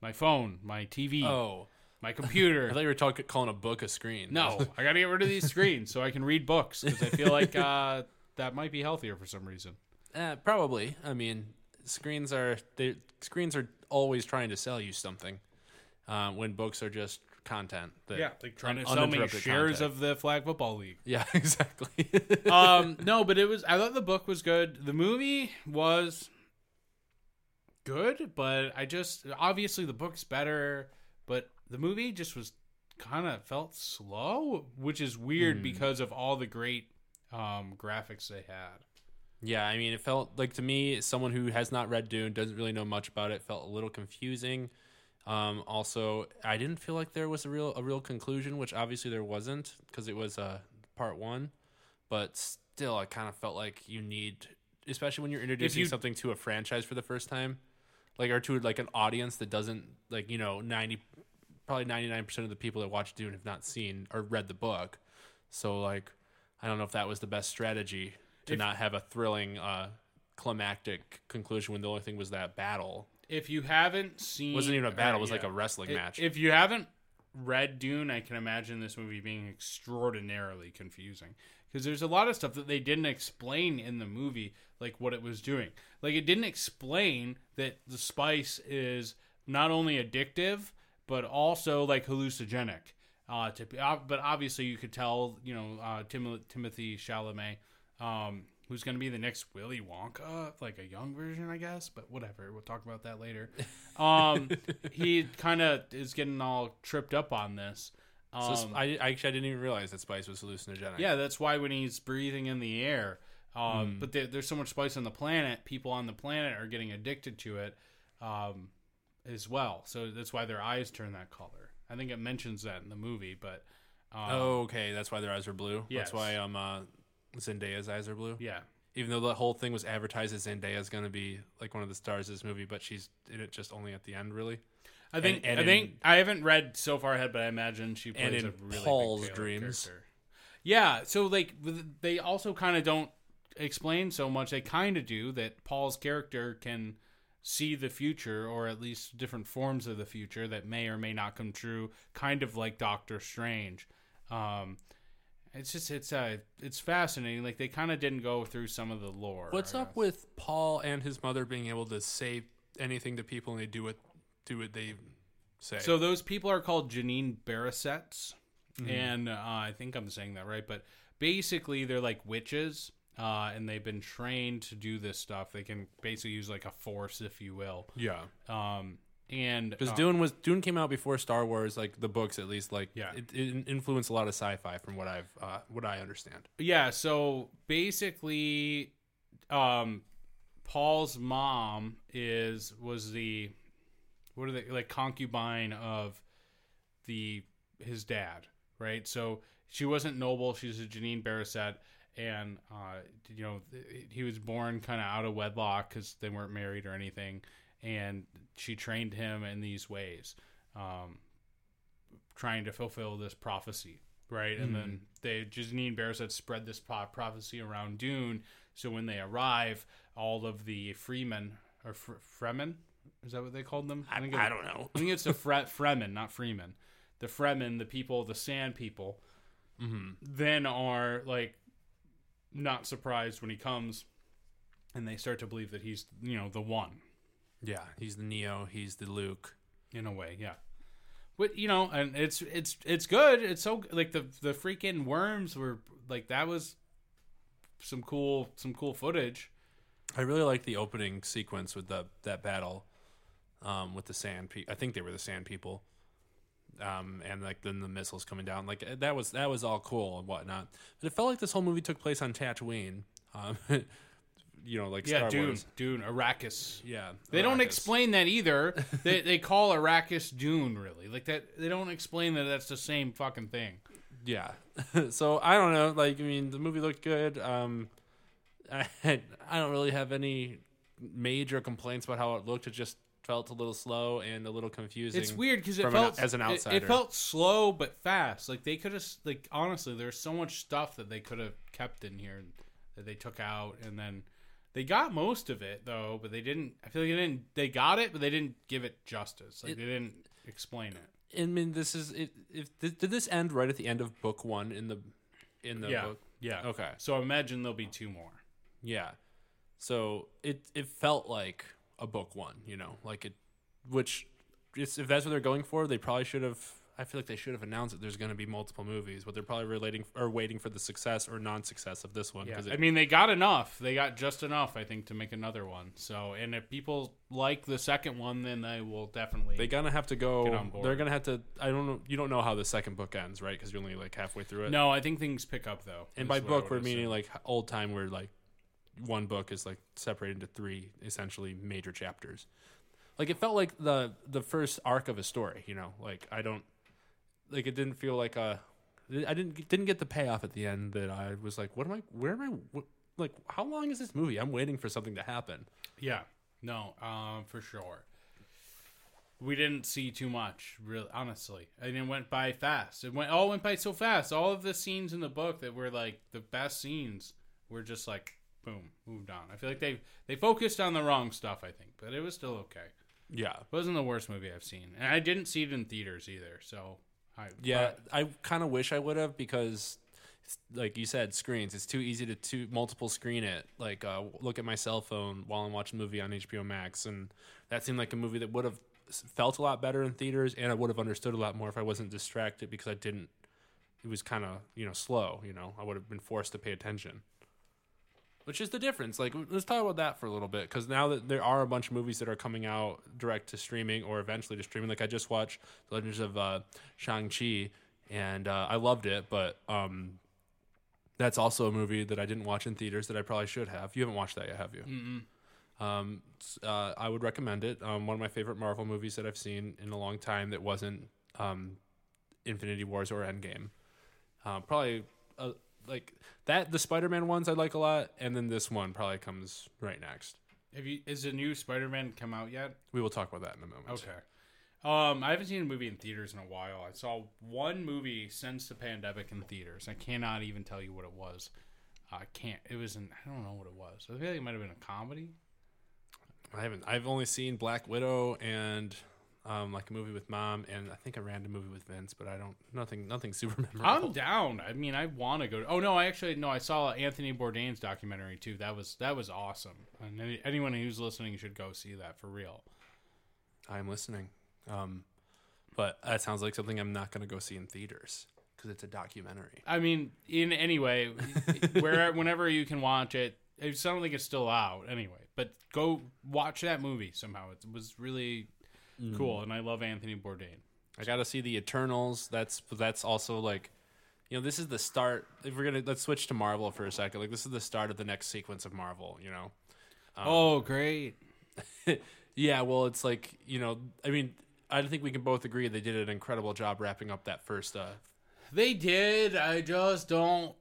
My phone, my TV, Oh, my computer. I thought you were talking calling a book a screen. No, I got to get rid of these screens so I can read books because I feel like uh, that might be healthier for some reason. Eh, probably. I mean, screens are they screens are always trying to sell you something. Uh, when books are just content. That like trying to sell me uninterrupted shares content. of the flag football league. Yeah, exactly. um, no, but it was. I thought the book was good. The movie was good, but I just obviously the book's better, but the movie just was kind of felt slow, which is weird because of all the great um, graphics they had. yeah, I mean, it felt like to me, someone who has not read Dune doesn't really know much about it. Felt a little confusing. Um, also, I didn't feel like there was a real a real conclusion, which obviously there wasn't because it was uh, part one. But still, I kind of felt like you need, especially when you're introducing you- something to a franchise for the first time, like or to like an audience that doesn't like you know ninety, probably ninety nine percent of the people that watch Dune have not seen or read the book. So like, I don't know if that was the best strategy to If- not have a thrilling, uh, climactic conclusion when the only thing was that battle. If you haven't seen, It wasn't even a battle; it was uh, like a wrestling match. If you haven't read Dune, I can imagine this movie being extraordinarily confusing because there's a lot of stuff that they didn't explain in the movie, like what it was doing. Like it didn't explain that the spice is not only addictive but also like hallucinogenic. Uh, to, uh, but obviously you could tell, you know, uh, Tim- Timothy Chalamet, um, who's going to be the next Willy Wonka, like a young version, I guess. But whatever, we'll talk about that later. Um, he kind of is getting all tripped up on this. So Um, s- I, I actually I didn't even realize that spice was hallucinogenic. yeah, that's why when he's breathing in the air, um, but there, there's so much spice on the planet, people on the planet are getting addicted to it um, as well. So that's why their eyes turn that color. I think it mentions that in the movie, but um, Oh, okay. That's why their eyes are blue. Yes. That's why um uh, Zendaya's eyes are blue. yeah, Even though the whole thing was advertised as Zendaya's going to be like one of the stars of this movie, but she's in it just only at the end, really. I think and I think in- I haven't read so far ahead, but I imagine she plays in a really Paul's dreams. character. Yeah, so like they also kind of don't explain so much. They kind of do that. Paul's character can see the future, or at least different forms of the future that may or may not come true. Kind of like Doctor Strange. Um, it's just it's uh it's fascinating. Like they kind of didn't go through some of the lore. What's up with Paul and his mother being able to say anything to people and they do what do what they say? So those people are called Janine Barasets, Mm-hmm. and uh, I think I'm saying that right. But basically, they're like witches, uh, and they've been trained to do this stuff. They can basically use like a force, if you will. yeah. Um, and Because uh, Dune was Dune came out before Star Wars, like the books at least. Like, Yeah. it, it influenced a lot of sci-fi from what I've uh, what I understand. yeah, so basically, um, Paul's mom is was the what are they like concubine of the his dad, right? So she wasn't noble. She's a Janine Barricette, and uh, you know he was born kind of out of wedlock because they weren't married or anything, and she trained him in these ways, um, trying to fulfill this prophecy, right? And then they Janine Barricette spread this pro- prophecy around Dune, so when they arrive, all of the freemen or fr- fremen. Is that what they called them? I, think I don't know. I think it's the Fre- Fremen, not Freeman. The Fremen, the people, the Sand people, Mm-hmm. then are like not surprised when he comes, and they start to believe that he's you know the one Yeah, he's the Neo. He's the Luke. in a way, yeah. But you know, and it's it's it's good. It's so like the the freaking worms were like that was some cool some cool footage. I really like the opening sequence with the that battle um, with the sand. Pe- I think they were the sand people, um, and like then the missiles coming down. Like that was that was all cool and whatnot. But it felt like this whole movie took place on Tatooine. Um, you know, like Yeah, Star Dune, Wars. Dune, Arrakis. Yeah, They don't explain that either. they they call Arrakis Dune really like that. They don't explain that that's the same fucking thing. Yeah. so I don't know. Like, I mean, the movie looked good. Um, I I don't really have any major complaints about how it looked. It just felt a little slow and a little confusing. It's weird because it from an- felt as an outsider. It, felt slow but fast. Like they could have like honestly, there's so much stuff that they could have kept in here that they took out, and then they got most of it though. But they didn't. I feel like they didn't. They got it, but they didn't give it justice. Like It- they didn't explain it. I mean, this is it. If did did this end right at the end of book one in the in the yeah, book? yeah. Okay. So imagine there'll be two more. Yeah. So it it felt like a book one, you know, like it, which if that's what they're going for, they probably should have. I feel like they should have announced that there's going to be multiple movies, but they're probably relating or waiting for the success or non-success of this one. Yeah, 'cause I mean they got enough. They got just enough, I think, to make another one. So, and if people like the second one, then they will definitely. they're gonna have to go. Get on board. They're gonna have to. I don't know. You don't know how the second book ends, right? Because you're only like halfway through it. no, I think things pick up though. And by book, we're meaning assume. like old time, where like one book is like separated into three essentially major chapters. Like it felt like the the first arc of a story. You know, like I don't like it didn't feel like a. I didn't didn't get the payoff at the end that I was like, what am I? Where am I? What, like, how long is this movie? I'm waiting for something to happen. Yeah, no, um, for sure. We didn't see too much, really, honestly. And it went by fast. It went all went by so fast. All of the scenes in the book that were like the best scenes were just like boom, moved on. I feel like they they focused on the wrong stuff. I think, but it was still okay. Yeah, It wasn't the worst movie I've seen, and I didn't see it in theaters either. So, I yeah. I kind of wish I would have because, like you said, screens. It's too easy to two multiple screen it. Like uh, look at my cell phone while I'm watching a movie on HBO Max, and that seemed like a movie that would have felt a lot better in theaters, and I would have understood a lot more if I wasn't distracted because I didn't. It was kind of you know slow. You know, I would have been forced to pay attention. Which is the difference. Like, let's talk about that for a little bit, because now that there are a bunch of movies that are coming out direct to streaming or eventually to streaming, like I just watched The Legends of uh, Shang Chi, and uh, I loved it, but um, that's also a movie that I didn't watch in theaters that I probably should have. You haven't watched that yet, have you? Um, uh, I would recommend it. Um, one of my favorite Marvel movies that I've seen in a long time that wasn't um, Infinity Wars or Endgame. Um, probably uh, like that. The Spider-Man ones I like a lot, and then this one probably comes right next. Have you? Is the new Spider-Man come out yet? We will talk about that in a moment. Okay. Um, I haven't seen a movie in theaters in a while. I saw one movie since the pandemic in theaters. I cannot even tell you what it was. I can't. It was an. I don't know what it was. I feel like it might have been a comedy. I haven't. I've only seen Black Widow and um, like a movie with mom, and I think a random movie with Vince, but I don't. Nothing. Nothing super memorable. I'm down. I mean, I want to go. To, oh no, I actually no. I saw Anthony Bourdain's documentary too. That was that was awesome. And any, anyone who's listening should go see that for real. I'm listening. Um, but that sounds like something I'm not going to go see in theaters because it's a documentary. I mean, in any way, where whenever you can watch it, it sounds like it's still out anyway. But go watch that movie somehow. It was really cool, and I love Anthony Bourdain. I got to see the Eternals. That's that's also like, you know, this is the start. If we're gonna let's switch to Marvel for a second. Like this is the start of the next sequence of Marvel. You know. oh, great. Yeah, well, it's like you know, I mean, I think we can both agree they did an incredible job wrapping up that first. Uh, They did. I just don't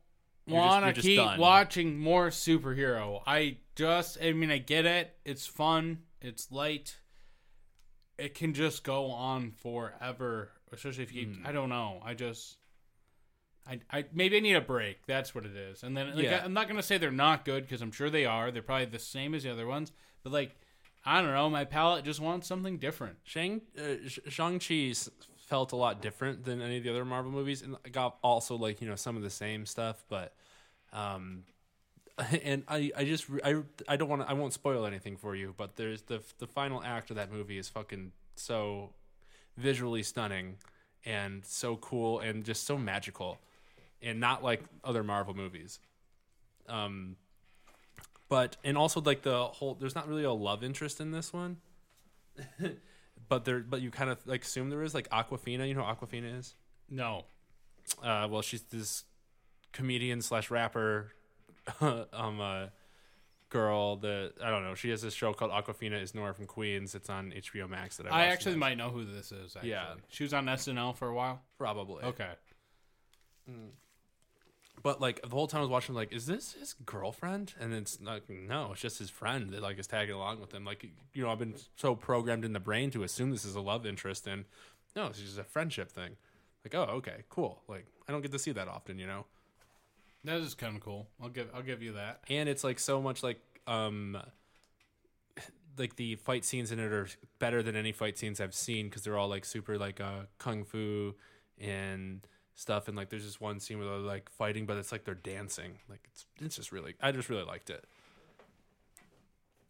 want to keep done. watching more superhero. I just, I mean, I get it. It's fun. It's light. It can just go on forever, especially if you. Hmm. I don't know. I just. I, I maybe I need a break. That's what it is. And then like, Yeah. I, am not gonna say they're not good because I'm sure they are. They're probably the same as the other ones. But like, I don't know. My palate just wants something different. Shang uh, Shang Chi felt a lot different than any of the other Marvel movies, and got also like you know some of the same stuff, but um, and I I just I I don't want to I won't spoil anything for you, but there's the the final act of that movie is fucking so visually stunning and so cool and just so magical, and not like other Marvel movies. Um, but and also like the whole there's not really a love interest in this one but there but you kind of like assume there is like Awkwafina you know who Awkwafina is No. uh well she's this comedian slash rapper um uh girl that i don't know she has this show called Awkwafina is nora from queens it's on hbo max that i, I actually next. might know who this is. Actually. Yeah. she was on SNL for a while. probably Okay. but like the whole time i was watching like is this his girlfriend and it's like no it's just his friend that like is tagging along with him like you know i've been so programmed in the brain to assume this is a love interest and no it's just a friendship thing like oh okay cool like i don't get to see that often you know That is kind of cool. I'll give I'll give you that. and it's like so much like um like the fight scenes in it are better than any fight scenes I've seen because they're all like super like uh kung fu and stuff and like there's this one scene where they're like fighting but it's like they're dancing like it's it's just really I just really liked it.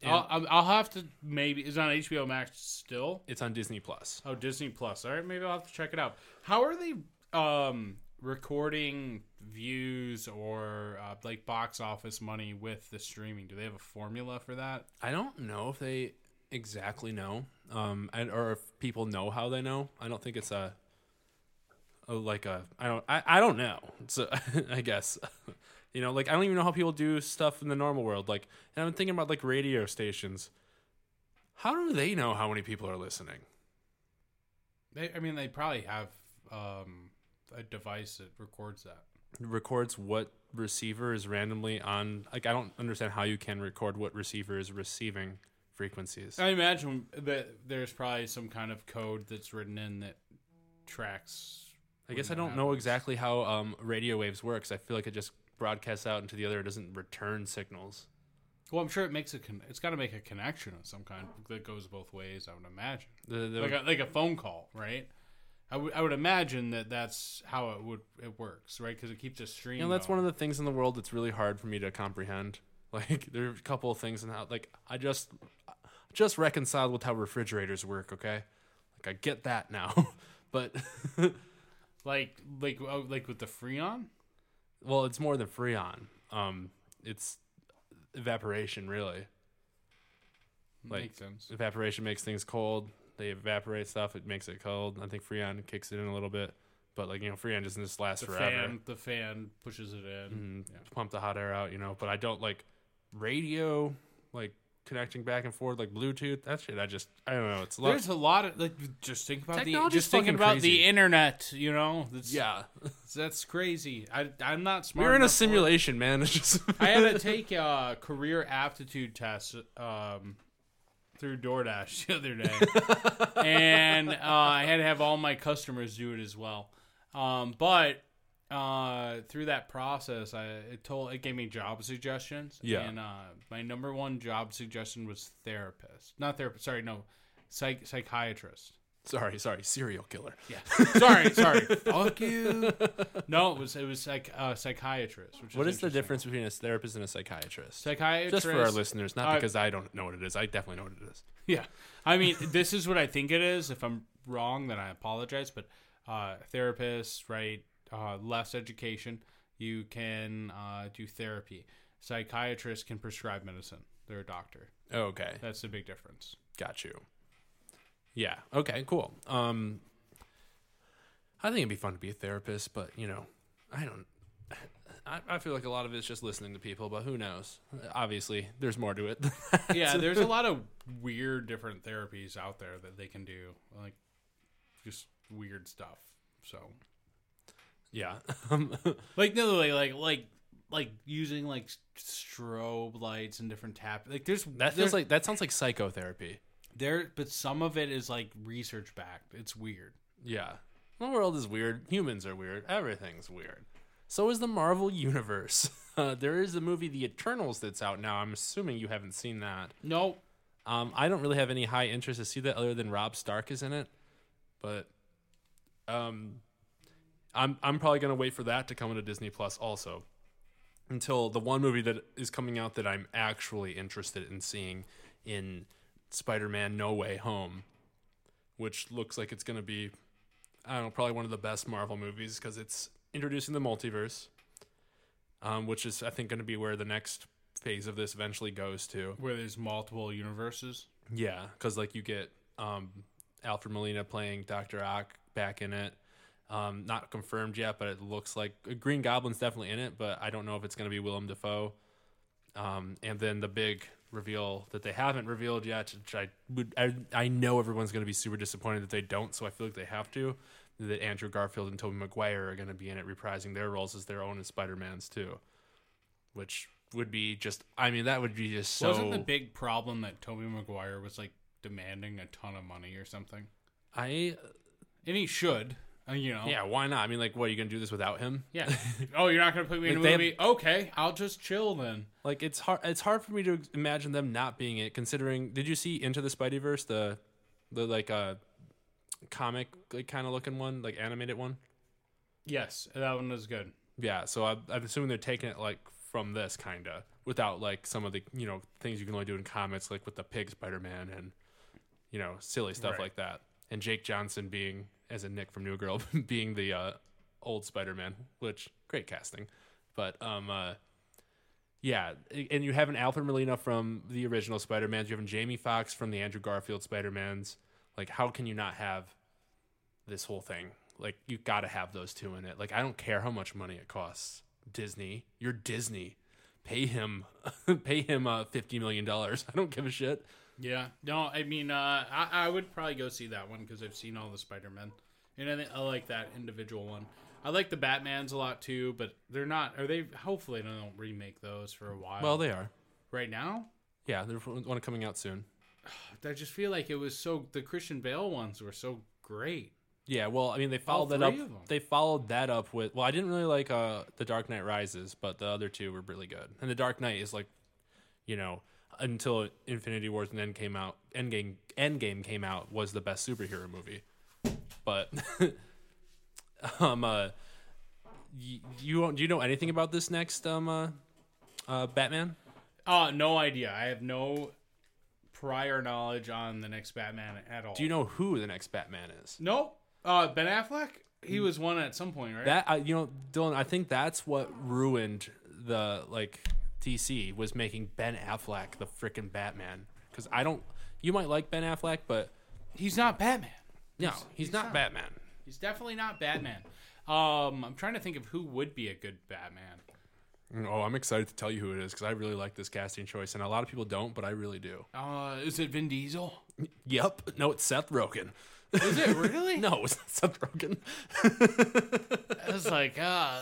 I'll, I'll I'll have to maybe is it on HBO Max still. it's on Disney Plus. Oh, Disney Plus. All right, maybe I'll have to check it out. How are they um recording views or uh, like box office money with the streaming? Do they have a formula for that? I don't know if they exactly know, um, and, or if people know how they know. I don't think it's a, a like a I don't I, I don't know. So I guess you know like I don't even know how people do stuff in the normal world. Like, and I'm thinking about like radio stations. How do they know how many people are listening? They, I mean, they probably have um a device that records that. Records what receiver is randomly on. Like, I don't understand how you can record what receiver is receiving frequencies. I imagine that there's probably some kind of code that's written in that tracks. I guess I don't that know exactly how um, radio waves works. I feel like it just broadcasts out into the other. It doesn't return signals. Well, I'm sure it makes a con- it's got to make a connection of some kind that goes both ways. I would imagine, The, the, like a, like a phone call, right? I would I would imagine that that's how it would it works, right? Because it keeps a stream. you know, that's one of the things in the world that's really hard for me to comprehend. Like there are a couple of things in how like I just just reconciled with how refrigerators work. Okay, like I get that now, but like like oh, like with the Freon. well, it's more than freon. Um, it's evaporation, really. Like- Makes sense. evaporation makes things cold. They evaporate stuff; it makes it cold. I think Freon kicks it in a little bit, but like you know, Freon doesn't just last The forever. fan the fan pushes it in. Mhm, Pump the hot air out, you know. But I don't like radio, like connecting back and forth, like Bluetooth. That shit, I just I don't know. It's a lot. There's a lot of like just think about the just thinking about crazy. the internet. You know, that's, yeah, that's crazy. I I'm not smart. we're in a enough for it. simulation, man. It's just I had to take a career aptitude test um, through DoorDash the other day, and uh, I had to have all my customers do it as well. Um, but uh, through that process, I it told it gave me job suggestions. Yeah. and uh, my number one job suggestion was therapist, not therapist. Sorry, no, psych psychiatrist. Sorry, sorry, serial killer. Yeah, sorry, sorry. Fuck you. No, it was it was like uh, psychiatrist. Which What is the interesting. difference between a therapist and a psychiatrist? Psychiatrist. Just for our listeners, not uh, because I don't know what it is. I definitely know what it is. Yeah, I mean, this is what I think it is. If I'm wrong, then I apologize. But uh, therapist, right? Uh, less education. You can uh, do therapy. Psychiatrists can prescribe medicine. They're a doctor. Okay, That's the big difference. got you. Yeah. Okay. Cool. Um, I think it'd be fun to be a therapist, but you know, I don't. I, I feel like a lot of it's just listening to people, but who knows? Obviously, there's more to it. yeah, there's a lot of weird different therapies out there that they can do, like just weird stuff. So, yeah. Like no, like like like like using like strobe lights and different tap. Like there's that feels like that sounds like psychotherapy. There, but some of it is like research backed. It's weird. Yeah. The world is weird. Humans are weird. Everything's weird. So is the Marvel Universe. Uh, there is a movie, The Eternals, that's out now. I'm assuming you haven't seen that. No, Um, I don't really have any high interest to see that other than Rob Stark is in it. But um, I'm I'm probably gonna wait for that to come into Disney Plus also. Until the one movie that is coming out that I'm actually interested in seeing in Spider-Man No Way Home, which looks like it's gonna be I don't know, probably one of the best Marvel movies because it's introducing the multiverse, um, which is I think going to be where the next phase of this eventually goes to. where there's multiple universes. Yeah, because like you get um, Alfred Molina playing Doctor Ock back in it. Um, not confirmed yet, but it looks like Green Goblin's definitely in it, but I don't know if it's going to be Willem Dafoe. Um, and then the big reveal that they haven't revealed yet, which I would, I, I know everyone's going to be super disappointed that they don't, so I feel like they have to. That Andrew Garfield and Tobey Maguire are going to be in it, reprising their roles as their own as Spider Mans too, which would be just, I mean, that would be just so. Wasn't the big problem that Tobey Maguire was like demanding a ton of money or something? I And he should, uh, you know. yeah, why not? I mean, like, what are you going to do this without him? Yeah. oh, you're not gonna put me in a they have- movie? Okay, I'll just chill then. Like it's hard. It's hard for me to imagine them not being it. Considering, did you see Into the Spider-Verse, the the like uh comic like kind of looking one, like animated one? Yes, that one was good. Yeah. So I, I'm assuming they're taking it like from this kind of without like some of the you know things you can only do in comics, like with the pig Spider Man and you know silly stuff Right. like that. And Jake Johnson being as a Nick from New Girl being the uh, old Spider Man, which great casting. But um uh yeah, and you have an Alfred Molina from the original Spider Mans. You have a Jamie Foxx from the Andrew Garfield Spider Mans. Like, how can you not have this whole thing? Like, you got to have those two in it. Like, I don't care how much money it costs. Disney, you're Disney. Pay him, pay him uh, fifty million dollars. I don't give a shit. Yeah. No, I mean, uh, I, I would probably go see that one because I've seen all the Spider Men, and I, think I like that individual one. I like the Batmans a lot too, but they're not. Are they? Hopefully, they don't remake those for a while. Well, they are. right now, Yeah, there's one coming out soon. I just feel like it was so. The Christian Bale ones were so great. Yeah, well, I mean, they followed that up. They followed that up with. Well, I didn't really like uh, the Dark Knight Rises, but the other two were really good. And the Dark Knight is like, you know, until Infinity Wars and End came out, Endgame, Endgame came out was the best superhero movie. But, um, uh, you, you do you know anything about this next um uh, uh Batman? Uh, no idea. I have no prior knowledge on the next Batman at all. Do you know who the next Batman is? Nope. Uh, Ben Affleck. He was one at some point, right? That uh, you know, Dylan, I think that's what ruined the like DC was making Ben Affleck the freaking Batman. Because I don't, you might like Ben Affleck, but he's not Batman. no, he's, not, not. Batman. He's definitely not Batman. Um, I'm trying to think of who would be a good Batman. Oh, I'm excited to tell you who it is because I really like this casting choice, and a lot of people don't, but I really do. Uh, is it Vin Diesel? Yep, no, it's Seth Rogen. Is it really? no, it's not Seth Rogen. I was like, uh,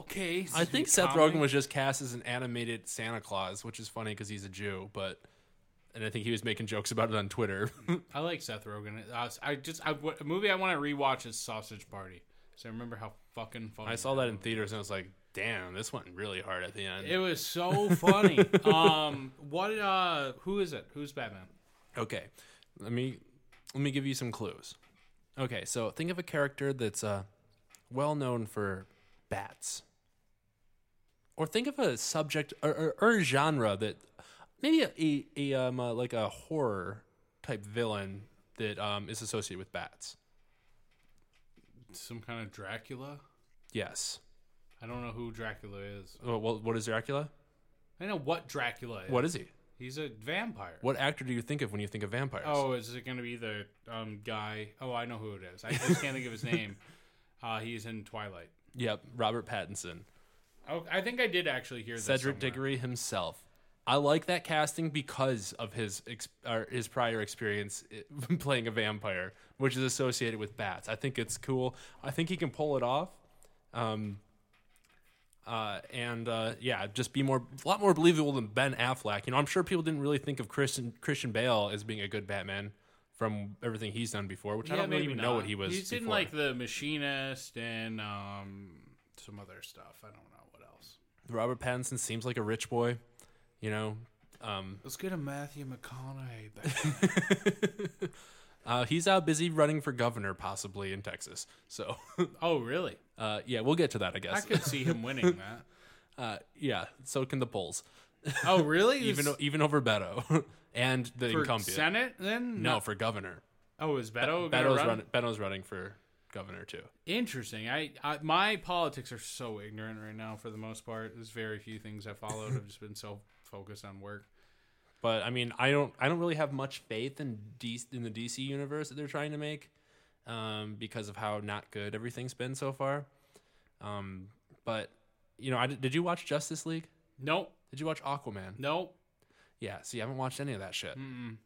okay. I think Seth Comedy? Rogen was just cast as an animated Santa Claus, which is funny because he's a Jew, but. And I think he was making jokes about it on Twitter. I like Seth Rogen. Uh, I just I, what- a movie I want to rewatch is Sausage Party. So I remember how fucking funny. I saw that in theaters and I was like, damn, this went really hard at the end. It was so funny. um, what? Uh, who is it? Who's Batman? okay. Let me let me give you some clues. Okay, so think of a character that's uh well known for bats. Or think of a subject or, or, or a genre that maybe a, a, um uh, like a horror type villain that um is associated with bats. Some kind of Dracula. Yes. I don't know who Dracula is. Well, well, what is Dracula? I know what Dracula is. What is he? He's a vampire. What actor do you think of when you think of vampires? Oh, is it going to be the um, guy? Oh, I know who it is. I just can't think of his name. Uh, he's in Twilight. Yep, Robert Pattinson, Oh, I think I did actually hear this Cedric. Diggory himself. I like that casting because of his ex- or his prior experience playing a vampire, which is associated with bats. I think it's cool. I think he can pull it off. Um, uh, and uh, yeah, just be more a lot more believable than Ben Affleck. You know, I'm sure people didn't really think of Christian Christian Bale as being a good Batman from everything he's done before, which I don't really even know what he was. He's in before. like the Machinist and um, some other stuff. I don't know what else. Robert Pattinson seems like a rich boy. You know, um, Let's get a Matthew McConaughey back. uh, he's out busy running for governor, possibly in Texas. So, oh, really? uh, yeah, we'll get to that, I guess. I guess. could see him winning that. Uh, yeah, so can the polls, Oh, really? even even over Beto and the for incumbent. Senate then? no, for governor. Oh, is Beto? gonna Beto's run? run, Beto's running for governor too. Interesting. I, I my politics are so ignorant right now. For the most part, there's very few things I followed. I've just been so focused on work. But I mean, I don't I don't really have much faith in D, in the DC universe that they're trying to make, um, because of how not good everything's been so far. Um, but you know, I did, you watch Justice League? Nope. Did you watch Aquaman? Nope. Yeah. See, I haven't watched any of that shit.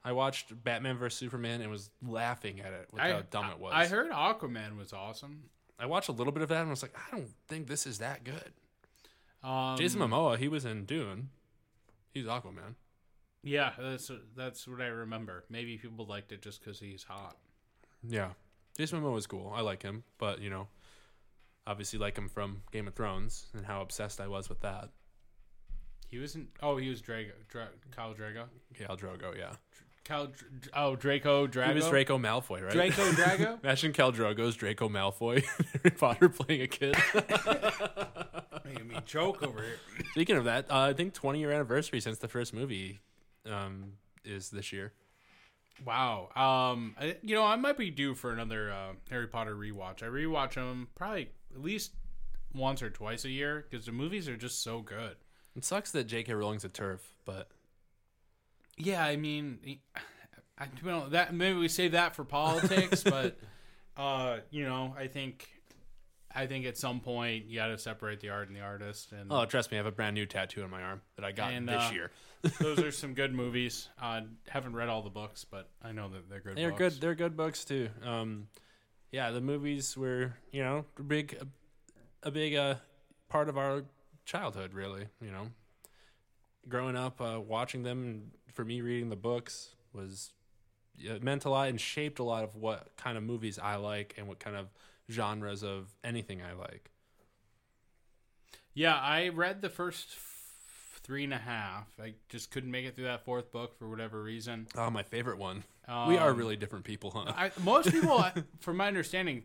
I watched Batman vs Superman and was laughing at it with I, how dumb it was. I heard Aquaman was awesome. I watched a little bit of that and was like, I don't think this is that good. Um, Jason Momoa, he was in Dune. He's Aquaman. Yeah, that's that's what I remember. Maybe people liked it just because he's hot. Yeah. Jason Momoa is cool. I like him, but you know, obviously like him from Game of Thrones and how obsessed I was with that. He was in. Oh, he was Drago. Dra, Cal Drago. Khal Drogo, yeah. Cal. Oh, Draco Drago. He was Draco Malfoy, right? Draco Drago. Imagine Khal Drogo's Draco Malfoy, Harry Potter playing a kid. Making me choke over here. Speaking of that, uh, I think 20 year anniversary since the first movie um, is this year. Wow. Um, I, you know, I might be due for another uh, Harry Potter rewatch. I rewatch them probably at least once or twice a year because the movies are just so good. It sucks that J.K. Rowling's a TERF, but Yeah, I mean, I don't know that maybe we save that for politics, but uh, you know, I think I think at some point you got to separate the art and the artist, and oh, trust me, I have a brand new tattoo on my arm that I got And, this uh, year. those are some good movies. Uh, haven't read all the books, but I know that they're good. They're books. good. They're good books too. Um, yeah, the movies were you know a big, a, big uh, part of our childhood. Really, you know, growing up, uh, watching them, for me, reading the books was it meant a lot and shaped a lot of what kind of movies I like and what kind of genres of anything I like. Yeah, I read the first f- three and a half. I just couldn't make it through that fourth book for whatever reason. Oh, my favorite one. we are Um, really different people, huh? I, most people, from my understanding,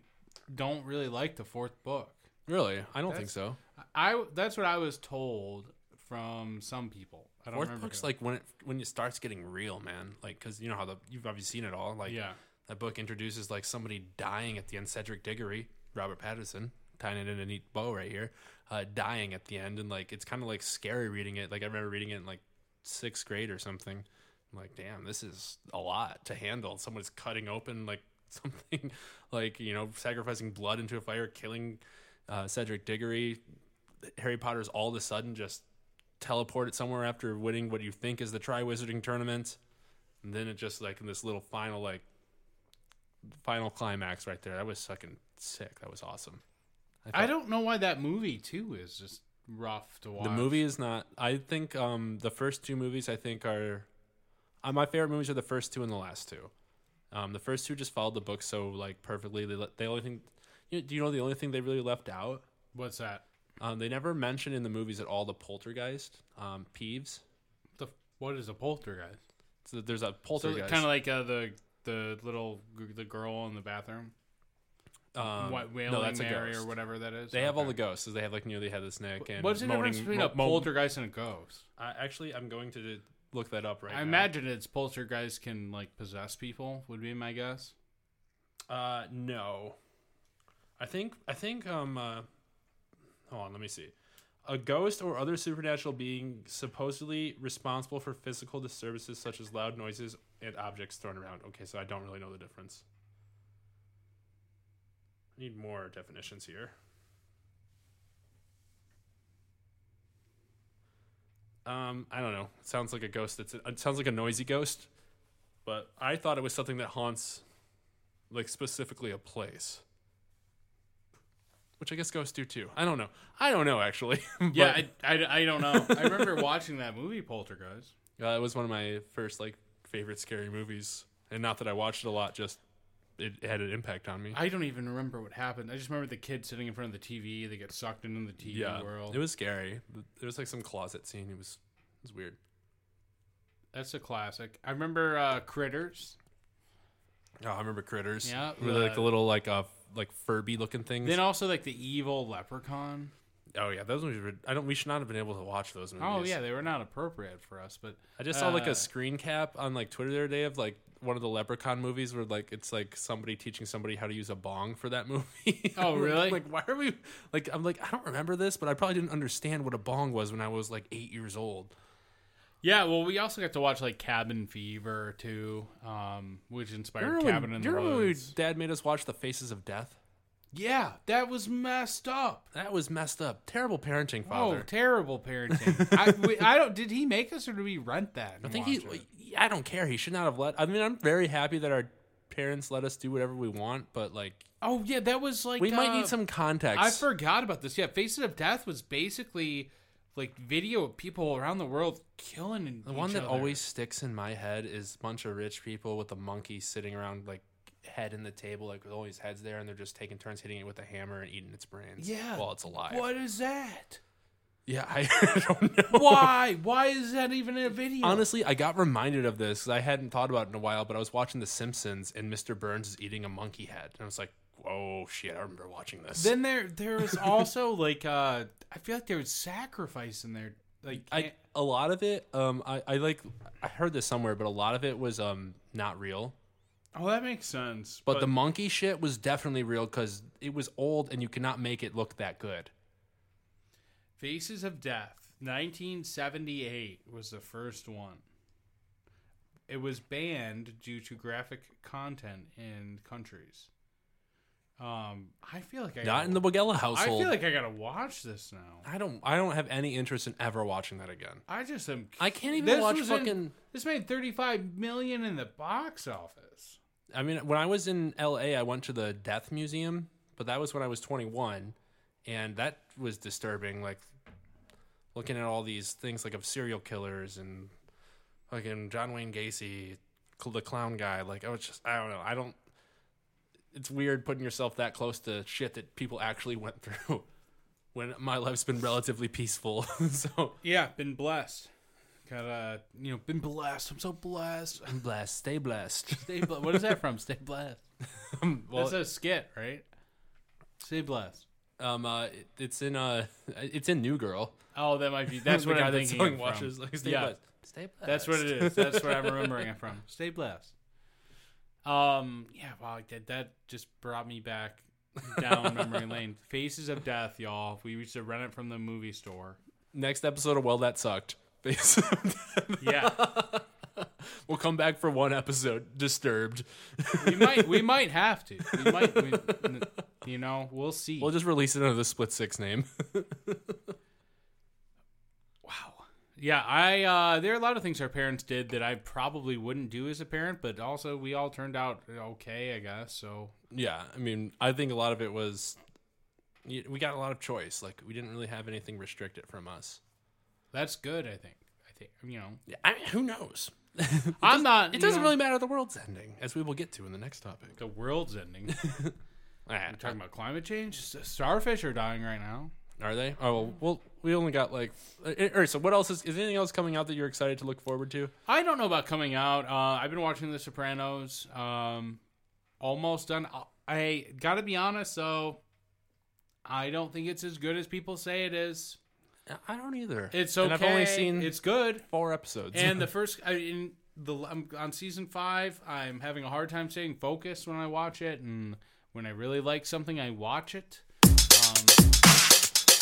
don't really like the fourth book. really, I don't think That's- so. I that's what I was told from some people. I don't Fourth book's who. like when it when it starts getting real, man. Like because you know how the you've obviously seen it all. Like yeah, That book introduces like somebody dying at the end. Cedric Diggory, Robert Pattinson, tying it in a neat bow right here, uh, dying at the end, and like it's kind of like scary reading it. Like I remember reading it in like sixth grade or something. I'm like, damn, this is a lot to handle. Someone's cutting open like something, like you know, sacrificing blood into a fire, killing uh, Cedric Diggory. Harry Potter's all of a sudden just teleported somewhere after winning what you think is the Triwizarding tournament, and then it just like in this little final like final climax right there. That was fucking sick. That was awesome. I thought- don't know why that movie too is just rough to watch. The movie is not. I think um, the first two movies I think are uh, my favorite movies are the first two and the last two. Um, the first two just followed the book so like perfectly. They let- they only thing. You know, do you know the only thing they really left out? What's that? Um, they never mentioned in the movies at all the poltergeist um, Peeves. The what is a poltergeist? So there's a So poltergeist. kind of like uh, the the little the girl in the bathroom, um, what Wailing no, that's a Mary or whatever that is. They have all the ghosts. So they have like nearly headless Nick and What's the moaning- difference between mo- a poltergeist and a ghost? Uh, actually, I'm going to look that up right now. I now. imagine it's poltergeist can like possess people. Would be my guess. Uh, no. I think I think um. Uh, hold on, let me see a ghost or other supernatural being supposedly responsible for physical disturbances such as loud noises and objects thrown around. Okay, so I don't really know the difference. I need more definitions here. Um, I don't know. It sounds like a ghost. That's it sounds like a noisy ghost, but I thought it was something that haunts, like specifically a place. Which I guess ghosts do too. I don't know. I don't know actually. Yeah, I, I, I don't know. I remember watching that movie Poltergeist. uh, it was one of my first like favorite scary movies, and not that I watched it a lot. Just it had an impact on me. I don't even remember what happened. I just remember the kid sitting in front of the TV. They get sucked into the TV yeah, world. it was scary. There was like some closet scene. It was it was weird. That's a classic. I remember uh, Critters. Oh, I remember critters. Yeah, Remember, like the- the little like uh like Furby looking things. Then also like the evil leprechaun. Oh yeah, those movies. Were, I don't. We should not have been able to watch those movies. Oh yeah, they were not appropriate for us, but I just saw like uh, a screen cap on like Twitter the other day of like one of the Leprechaun movies where like it's like somebody teaching somebody how to use a bong for that movie. Oh, really? Like, why are we? Like, I'm like, I don't remember this, but I probably didn't understand what a bong was when I was like eight years old. Yeah. Well, we also got to watch like Cabin Fever too, um, which inspired Cabin when, in the you remember when Woods. Dad made us watch The Faces of Death? Yeah, that was messed up. That was messed up. Terrible parenting, father. Oh, terrible parenting. I, I don't. Did he make us or did we rent that? I think he. it? I don't care. He should not have let. I mean, I'm very happy that our parents let us do whatever we want, but like, Oh yeah, that was like we might uh, need some context. I forgot about this. Yeah, Faces of Death was basically like video of people around the world killing and The one that always sticks in my head is a bunch of rich people with a monkey sitting around like head in the table, like with all these heads there, and they're just taking turns hitting it with a hammer and eating its brains. Yeah. while it's alive. What is that? Yeah, I don't know. Why? Why is that even in a video? Honestly, I got reminded of this I hadn't thought about it in a while, but I was watching The Simpsons and Mr. Burns is eating a monkey head, and I was like, "Whoa, shit!" I remember watching this. then there there was also like uh I feel like there was sacrifice in there. Like I a lot of it, um, I, I like I heard this somewhere, but a lot of it was um not real. oh that makes sense. But, the monkey shit was definitely real because it was old and you cannot make it look that good. Faces of Death, 1978 was the first one. It was banned due to graphic content in countries. Um, I feel like I Not gotta- in the Bogella I feel like I gotta watch this now. I don't. I don't have any interest in ever watching that again. I just am. I can't even This watch was in- fucking. this made 35 million in the box office. I mean, when I was in L.A., I went to the Death Museum, but that was when I was 21, and that was disturbing. Like looking at all these things like of serial killers and fucking John Wayne Gacy, cl- the clown guy. Like I was just, I don't know. I don't. It's weird putting yourself that close to shit that people actually went through. When my life's been relatively peaceful, so Yeah, been blessed. Got uh, you know, been blessed. I'm so blessed. I'm blessed. Stay blessed. Stay blessed. What is that from? Stay blessed. well, That's a skit, right? Stay blessed. um, uh, it- it's in uh, it's in New Girl. Oh, that might be. That's the what guy I'm thinking. selling of watches. From. Like, stay Yeah. blessed. Stay blessed. That's what it is. That's what I'm remembering it from. Stay blessed. Um. Yeah. Wow. That that just brought me back down memory lane. Faces of Death, y'all. We used to rent it from the movie store. Next episode of Well That Sucked. Yeah. we'll come back for one episode. Disturbed. we might. We might have to. We might. We, you know. We'll see. We'll just release it under the Split Six name. Yeah, I uh there are a lot of things our parents did that I probably wouldn't do as a parent, but also we all turned out okay, I guess. So yeah, I mean, I think a lot of it was we got a lot of choice. Like we didn't really have anything restricted from us. that's good, I think. I think you know. Yeah, I mean, who knows? I'm not It doesn't know, really matter. The world's ending, as we will get to in the next topic. the world's ending. I'm talking about climate change. Starfish are dying right now. Are they? Oh well, we only got like. Uh, all right. So what else is? Is anything else coming out that you're excited to look forward to? I don't know about coming out. Uh, I've been watching The Sopranos. Um, almost done. I gotta be honest though. I don't think it's as good as people say it is. I don't either. It's And okay. I've only seen it's good. four episodes. And the first, I, in the I'm on season five, I'm having a hard time staying focused when I watch it, and when I really like something, I watch it. Um,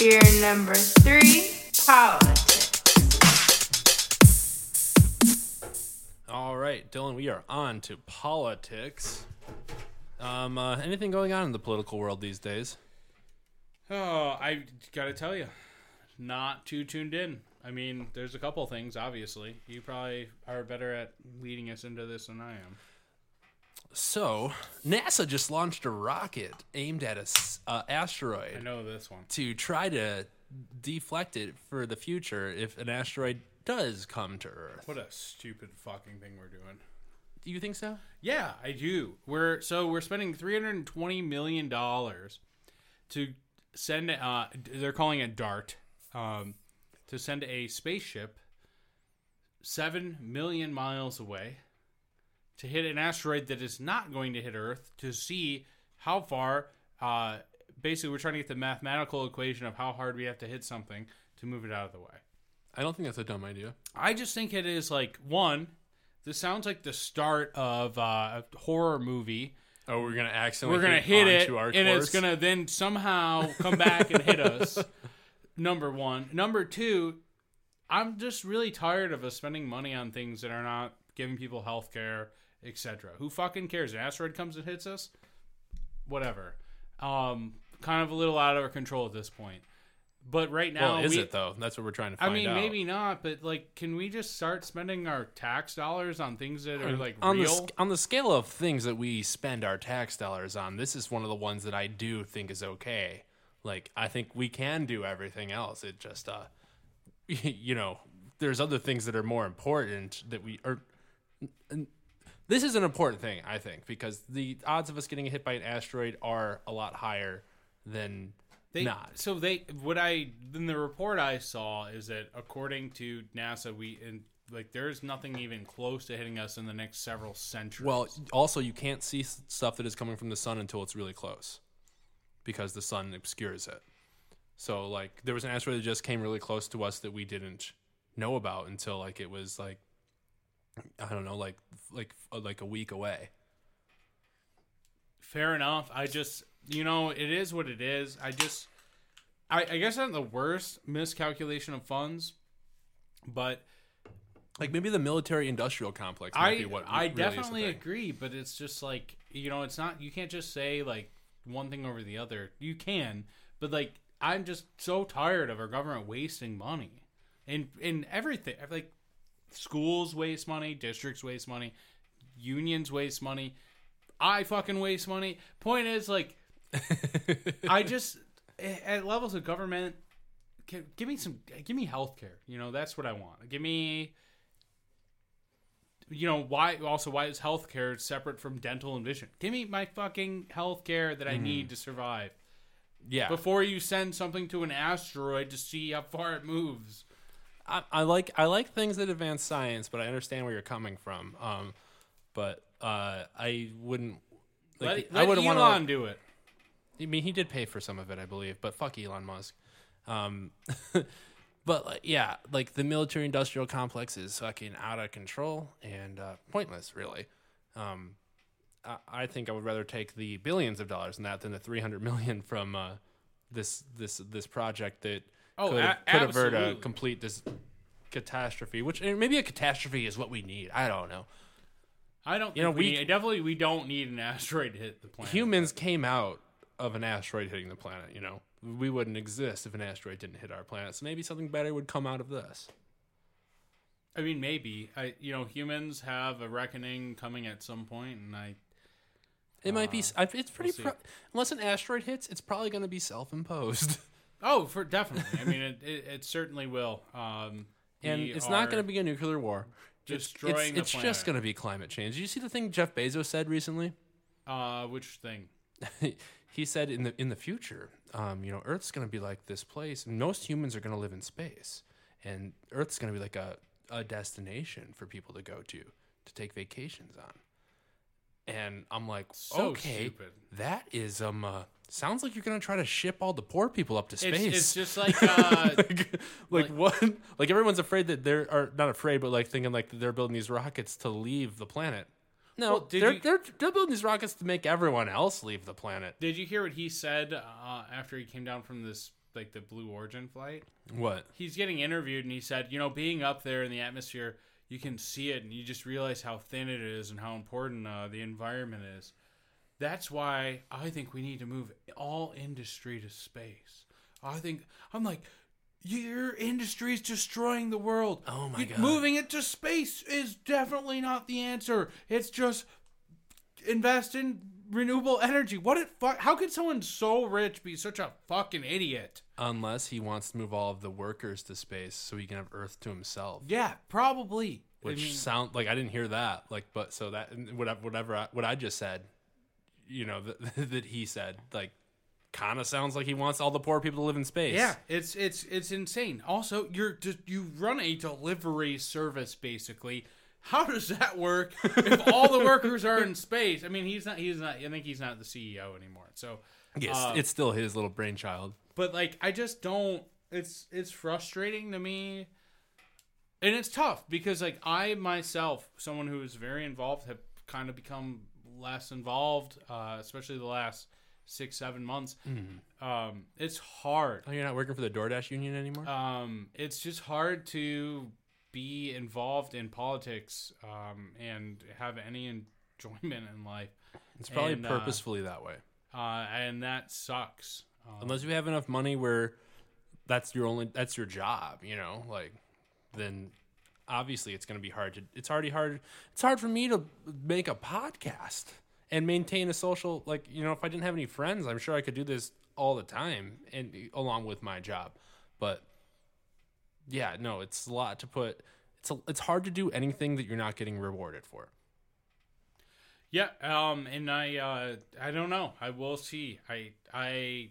Fear number three, politics. All right, Dylan, we are on to politics. Um, uh, anything going on in the political world these days? oh, I gotta tell you, not too tuned in. I mean, there's a couple things. Obviously, you probably are better at leading us into this than I am. So, NASA just launched a rocket aimed at a uh, asteroid. I know this one. to try to deflect it for the future if an asteroid does come to Earth. What a stupid fucking thing we're doing. Do you think so? Yeah, I do. We're so we're spending three hundred and twenty million dollars to send. Uh, they're calling it DART. Um, to send a spaceship seven million miles away to hit an asteroid that is not going to hit Earth to see how far. Uh, basically, we're trying to get the mathematical equation of how hard we have to hit something to move it out of the way. I don't think that's a dumb idea. I just think it is like one. This sounds like the start of uh, a horror movie. Oh, we're gonna accidentally We're gonna hit it, onto our and it's gonna then somehow come back and hit us. Number one. Number two. I'm just really tired of us spending money on things that are not giving people health care, etc. Who fucking cares? An asteroid comes and hits us. Whatever. Um, kind of a little out of our control at this point. But right now, Well, is we, it though? That's what we're trying to I mean, out. maybe not, but like, can we just start spending our tax dollars on things that are like on real? sc- on the scale of things that we spend our tax dollars on, this is one of the ones that I do think is okay. Like I think we can do everything else. It just uh you know, there's other things that are more important that we are and this is an important thing, I think, because the odds of us getting hit by an asteroid are a lot higher than They, not. So they, what I in the report I saw is that according to NASA, we and like there's nothing even close to hitting us in the next several centuries. Well, also you can't see stuff that is coming from the sun until it's really close, because the sun obscures it. So like there was an asteroid that just came really close to us that we didn't know about until like it was like I don't know like like uh, like a week away. fair enough. I just, you know, it is what it is. I just, I, I guess I'm the worst miscalculation of funds, but Like maybe the military industrial complex might I be what I really definitely agree, but it's just like you know, it's not. You can't just say like one thing over the other. You can, but like I'm just so tired of our government wasting money in in everything. Like schools waste money, districts waste money, unions waste money. I fucking waste money. Point is like I just at levels of government. Give me some. Give me health care. You know that's what I want. Give me you know why also why is healthcare separate from dental and vision give me my fucking healthcare that i need mm-hmm. to survive yeah. before you send something to an asteroid to see how far it moves I, I like I like things that advance science, but I understand where you're coming from. Um, but uh, I wouldn't. Like, let, I wouldn't elon want to. do it I mean, he did pay for some of it, I believe, but fuck Elon Musk. Um, but like, yeah, like the military-industrial complex is fucking out of control and uh, pointless, really. Um, I, I think I would rather take the billions of dollars in that than the three hundred million from uh, this this this project that Oh, could, a- could avert a complete this catastrophe. Which maybe a catastrophe is what we need. I don't know. i don't You think know, we we- need, definitely we don't need an asteroid to hit the planet humans came out of an asteroid hitting the planet. You know, we wouldn't exist if an asteroid didn't hit our planet. So maybe something better would come out of this. i mean maybe i you know humans have a reckoning coming at some point and i It might be. Uh, I- It's pretty. see. pro- unless an asteroid hits, it's probably going to be self-imposed, oh for definitely i mean it, it, it certainly will um and it's not going to be a nuclear war. It's- destroying it's, the it's just going to be climate change. Did you see the thing Jeff Bezos said recently? uh which thing he said in the in the future, um, you know, Earth's going to be like this place, and most humans are going to live in space, and Earth's going to be like a a destination for people to go to to take vacations on. And I'm like, So okay, stupid. that is um, uh, sounds like you're going to try to ship all the poor people up to space. it's just like uh like, like what? Like everyone's afraid that they're are not afraid, but like thinking like they're building these rockets to leave the planet. No, Well, they're, you- they're they're building these rockets to make everyone else leave the planet. Did you hear what he said uh, after he came down from this like the Blue Origin flight? What? He's getting interviewed and he said, you know, being up there in the atmosphere, you can see it and you just realize how thin it is and how important uh, the environment is. That's why I think we need to move all industry to space. I think I'm like, your industry is destroying the world. Oh my God. Moving it to space is definitely not the answer. It's just invest in renewable energy. What it fuck? How could someone so rich be such a fucking idiot? Unless he wants to move all of the workers to space so he can have Earth to himself. Yeah, probably. I Which mean, sound like I didn't hear that. Like, but so that whatever whatever I, what I just said, you know, that, that he said, like, kind of sounds like he wants all the poor people to live in space. Yeah, it's it's it's insane. Also, you're just you run a delivery service basically. How does that work if all the workers are in space? I mean, he's not he's not I think he's not the CEO anymore. So, Yes, uh, it's still his little brainchild. but like I just don't it's it's frustrating to me. And it's tough because like I myself, someone who is very involved have kind of become less involved, uh, especially the last 6 7 months. Um, it's hard. Oh, you're not working for the DoorDash union anymore? um, it's just hard to be involved in politics um, and have any enjoyment in life, it's probably and, uh, purposefully that way. uh, and that sucks. Um, Unless you have enough money where that's your only that's your job, you know, like then obviously it's going to be hard to it's already hard it's hard for me to make a podcast and maintain a social like you know if I didn't have any friends, I'm sure I could do this all the time and along with my job. But yeah, no, it's a lot to put it's a, it's hard to do anything that you're not getting rewarded for. yeah, um, and I uh, I don't know. I will see. I I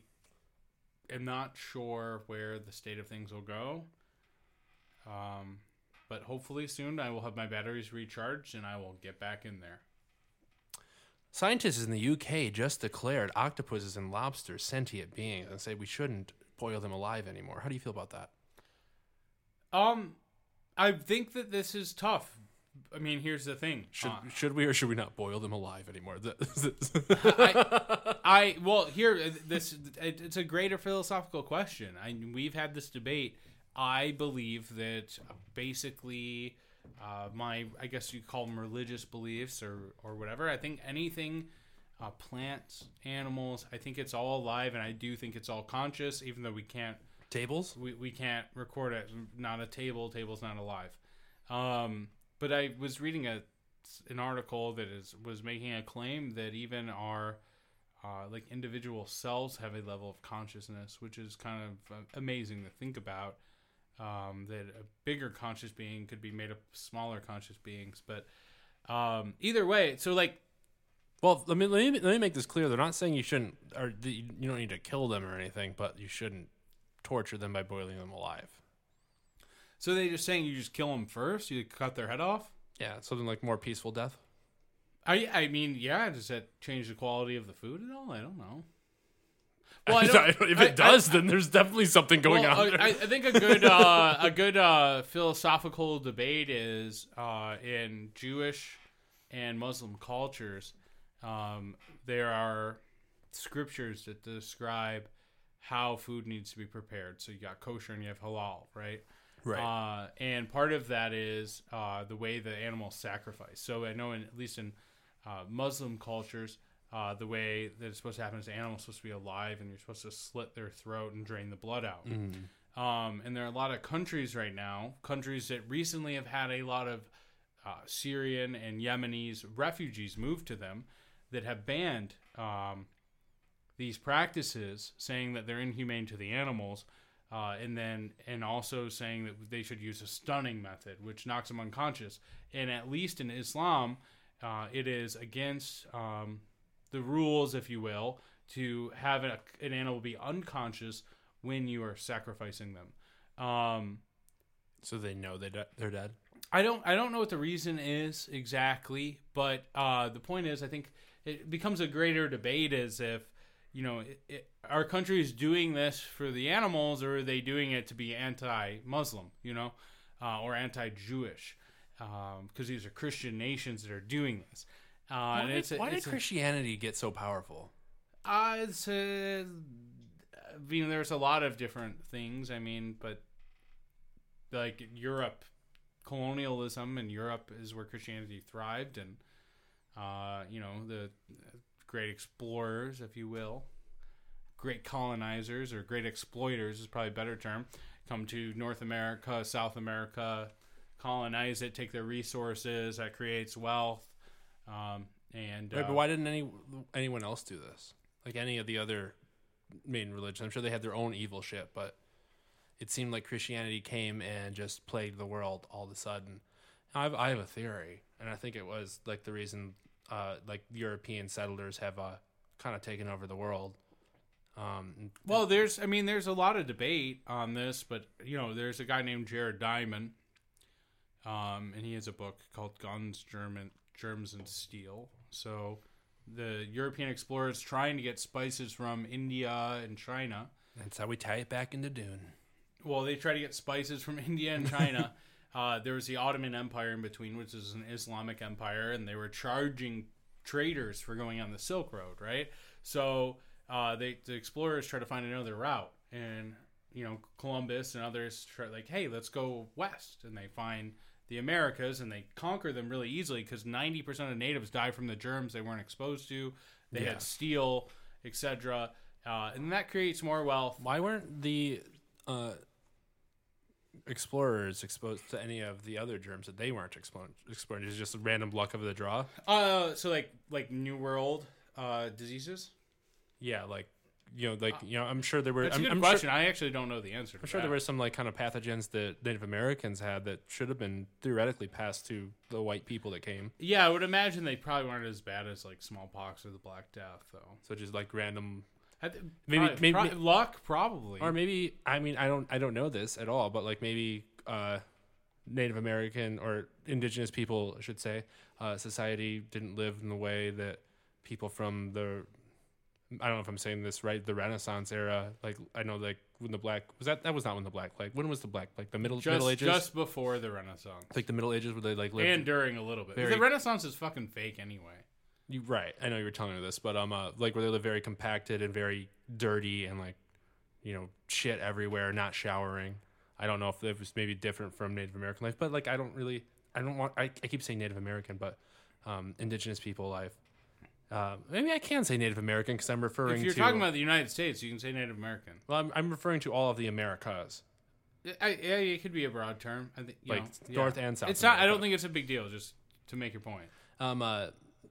am not sure where the state of things will go. Um, but hopefully soon I will have my batteries recharged and I will get back in there. Scientists in the UK just declared octopuses and lobsters sentient beings and say we shouldn't boil them alive anymore. How do you feel about that? Um, I think that this is tough. I mean, here's the thing. Should Uh, should we or should we not boil them alive anymore? I, I well here this it, it's a greater philosophical question. I we've had this debate. I believe that basically uh, my I guess you call them religious beliefs or or whatever. I think anything uh, plants, animals. I think it's all alive, and I do think it's all conscious, even though we can't Tables? we, we can't record it. Not a table. Table's not alive. Um, but I was reading a an article that is was making a claim that even our uh, like individual cells have a level of consciousness, which is kind of uh, amazing to think about. Um, that a bigger conscious being could be made of smaller conscious beings, but um, either way, so like Well, let me, let me let me make this clear. They're not saying you shouldn't or you you don't need to kill them or anything, but you shouldn't torture them by boiling them alive. so they're just saying you just kill them first, you cut their head off. Yeah, something like more peaceful death. I I mean, yeah, does that change the quality of the food at all? I don't know. Well, I if I- it does, then there's definitely something going well, on. I, there. I I think a good uh, a good uh, philosophical debate is uh, in Jewish and Muslim cultures. Um, there are scriptures that describe how food needs to be prepared. So you got kosher and you have halal, right? right. Uh, and part of that is uh, the way the animals sacrifice. So I know, in, at least in uh, Muslim cultures, uh, the way that it's supposed to happen is the animal's supposed to be alive, and you're supposed to slit their throat and drain the blood out. Um, and there are a lot of countries right now, countries that recently have had a lot of uh, Syrian and Yemenis refugees move to them that have banned um, these practices, saying that they're inhumane to the animals, uh, and then and also saying that they should use a stunning method, which knocks them unconscious. And at least in Islam, uh, it is against um, the rules, if you will, to have a, an animal be unconscious when you are sacrificing them. Um, so they know they de- they're dead. I don't I don't know what the reason is exactly, but uh, the point is I think it becomes a greater debate as if you know it, it, our country is doing this for the animals or are they doing it to be anti-Muslim, you know, uh, or anti-Jewish because these are Christian nations that are doing this. Uh, Why, and did, it's a, why it's did a- Christianity get so powerful? uh, it's a, I mean, there's a lot of different things. I mean, but like Europe, colonialism in Europe is where Christianity thrived, and uh, you know the great explorers, if you will, great colonizers or great exploiters is probably a better term, come to North America, South America, colonize it, take their resources. That creates wealth. Um, and Right, uh, but why didn't any anyone else do this? Like any of the other main religions, I'm sure they had their own evil shit, but it seemed like Christianity came and just plagued the world all of a sudden. I have, I have a theory, and I think it was like the reason, uh, like European settlers have uh, kind of taken over the world. Um, Well, there's, I mean, there's a lot of debate on this, but you know, there's a guy named Jared Diamond, um, and he has a book called "Guns, German, Germs, and Steel." So, the European explorers trying to get spices from India and China. that's how we tie it back into Dune. Well, they try to get spices from India and China. uh, there was the Ottoman Empire in between, which is an Islamic empire, and they were charging traders for going on the Silk Road, right? So uh, they the explorers try to find another route, and you know Columbus and others try like, hey, let's go west, and they find the Americas, and they conquer them really easily because ninety percent of natives die from the germs they weren't exposed to. They Yeah. had steel, etc. Uh, and that creates more wealth. Why weren't the uh, explorers exposed to any of the other germs that they weren't? Exploring is just a random luck of the draw. Uh, so like like New World uh diseases. Yeah, like you know, like you know, I'm sure there were. That's I'm, a good I'm question. Sure, I actually don't know the answer. I'm sure that. there were some like kind of pathogens that Native Americans had that should have been theoretically passed to the white people that came. Yeah, I would imagine they probably weren't as bad as like smallpox or the Black Death, though. So just like random, th- Maybe- probably- maybe- luck, probably. or maybe I mean I don't I don't know this at all, but like maybe uh, Native American or indigenous people, I should say, uh, society didn't live in the way that people from the I don't know if I'm saying this right, the Renaissance era. Like I know, like when the black was that that was not when the black plague. When was the black plague? The middle just Middle Ages. just before the Renaissance, like the Middle Ages, where they like lived. and during a little bit. very- the Renaissance is fucking fake anyway. you, right, I know you were telling me this, but um, uh, like where they live very compacted and very dirty and like, you know, shit everywhere, not showering. I don't know if it was maybe different from Native American life, but like I don't really, I don't want. I, I keep saying Native American, but um, indigenous people life. Uh, maybe I can say Native American because I'm referring If you're to. talking about the United States, you can say Native American. well, I'm, I'm referring to all of the Americas. I, yeah, it could be a broad term. I think Like know, yeah. North and South It's not. I don't think it's a big deal. Just to make your point. Um, uh,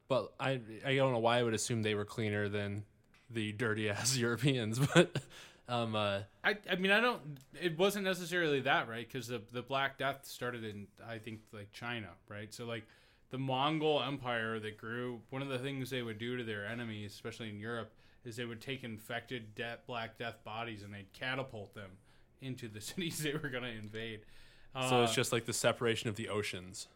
but I I don't know why I would assume they were cleaner than the dirty ass Europeans, but um, uh, I, I mean I don't it wasn't necessarily that right because the the Black Death started in I think like China right so like the Mongol Empire that grew one of the things they would do to their enemies especially in Europe is they would take infected de- Black Death bodies and they'd catapult them into the cities they were going to invade. so it's Uh, just like the separation of the oceans,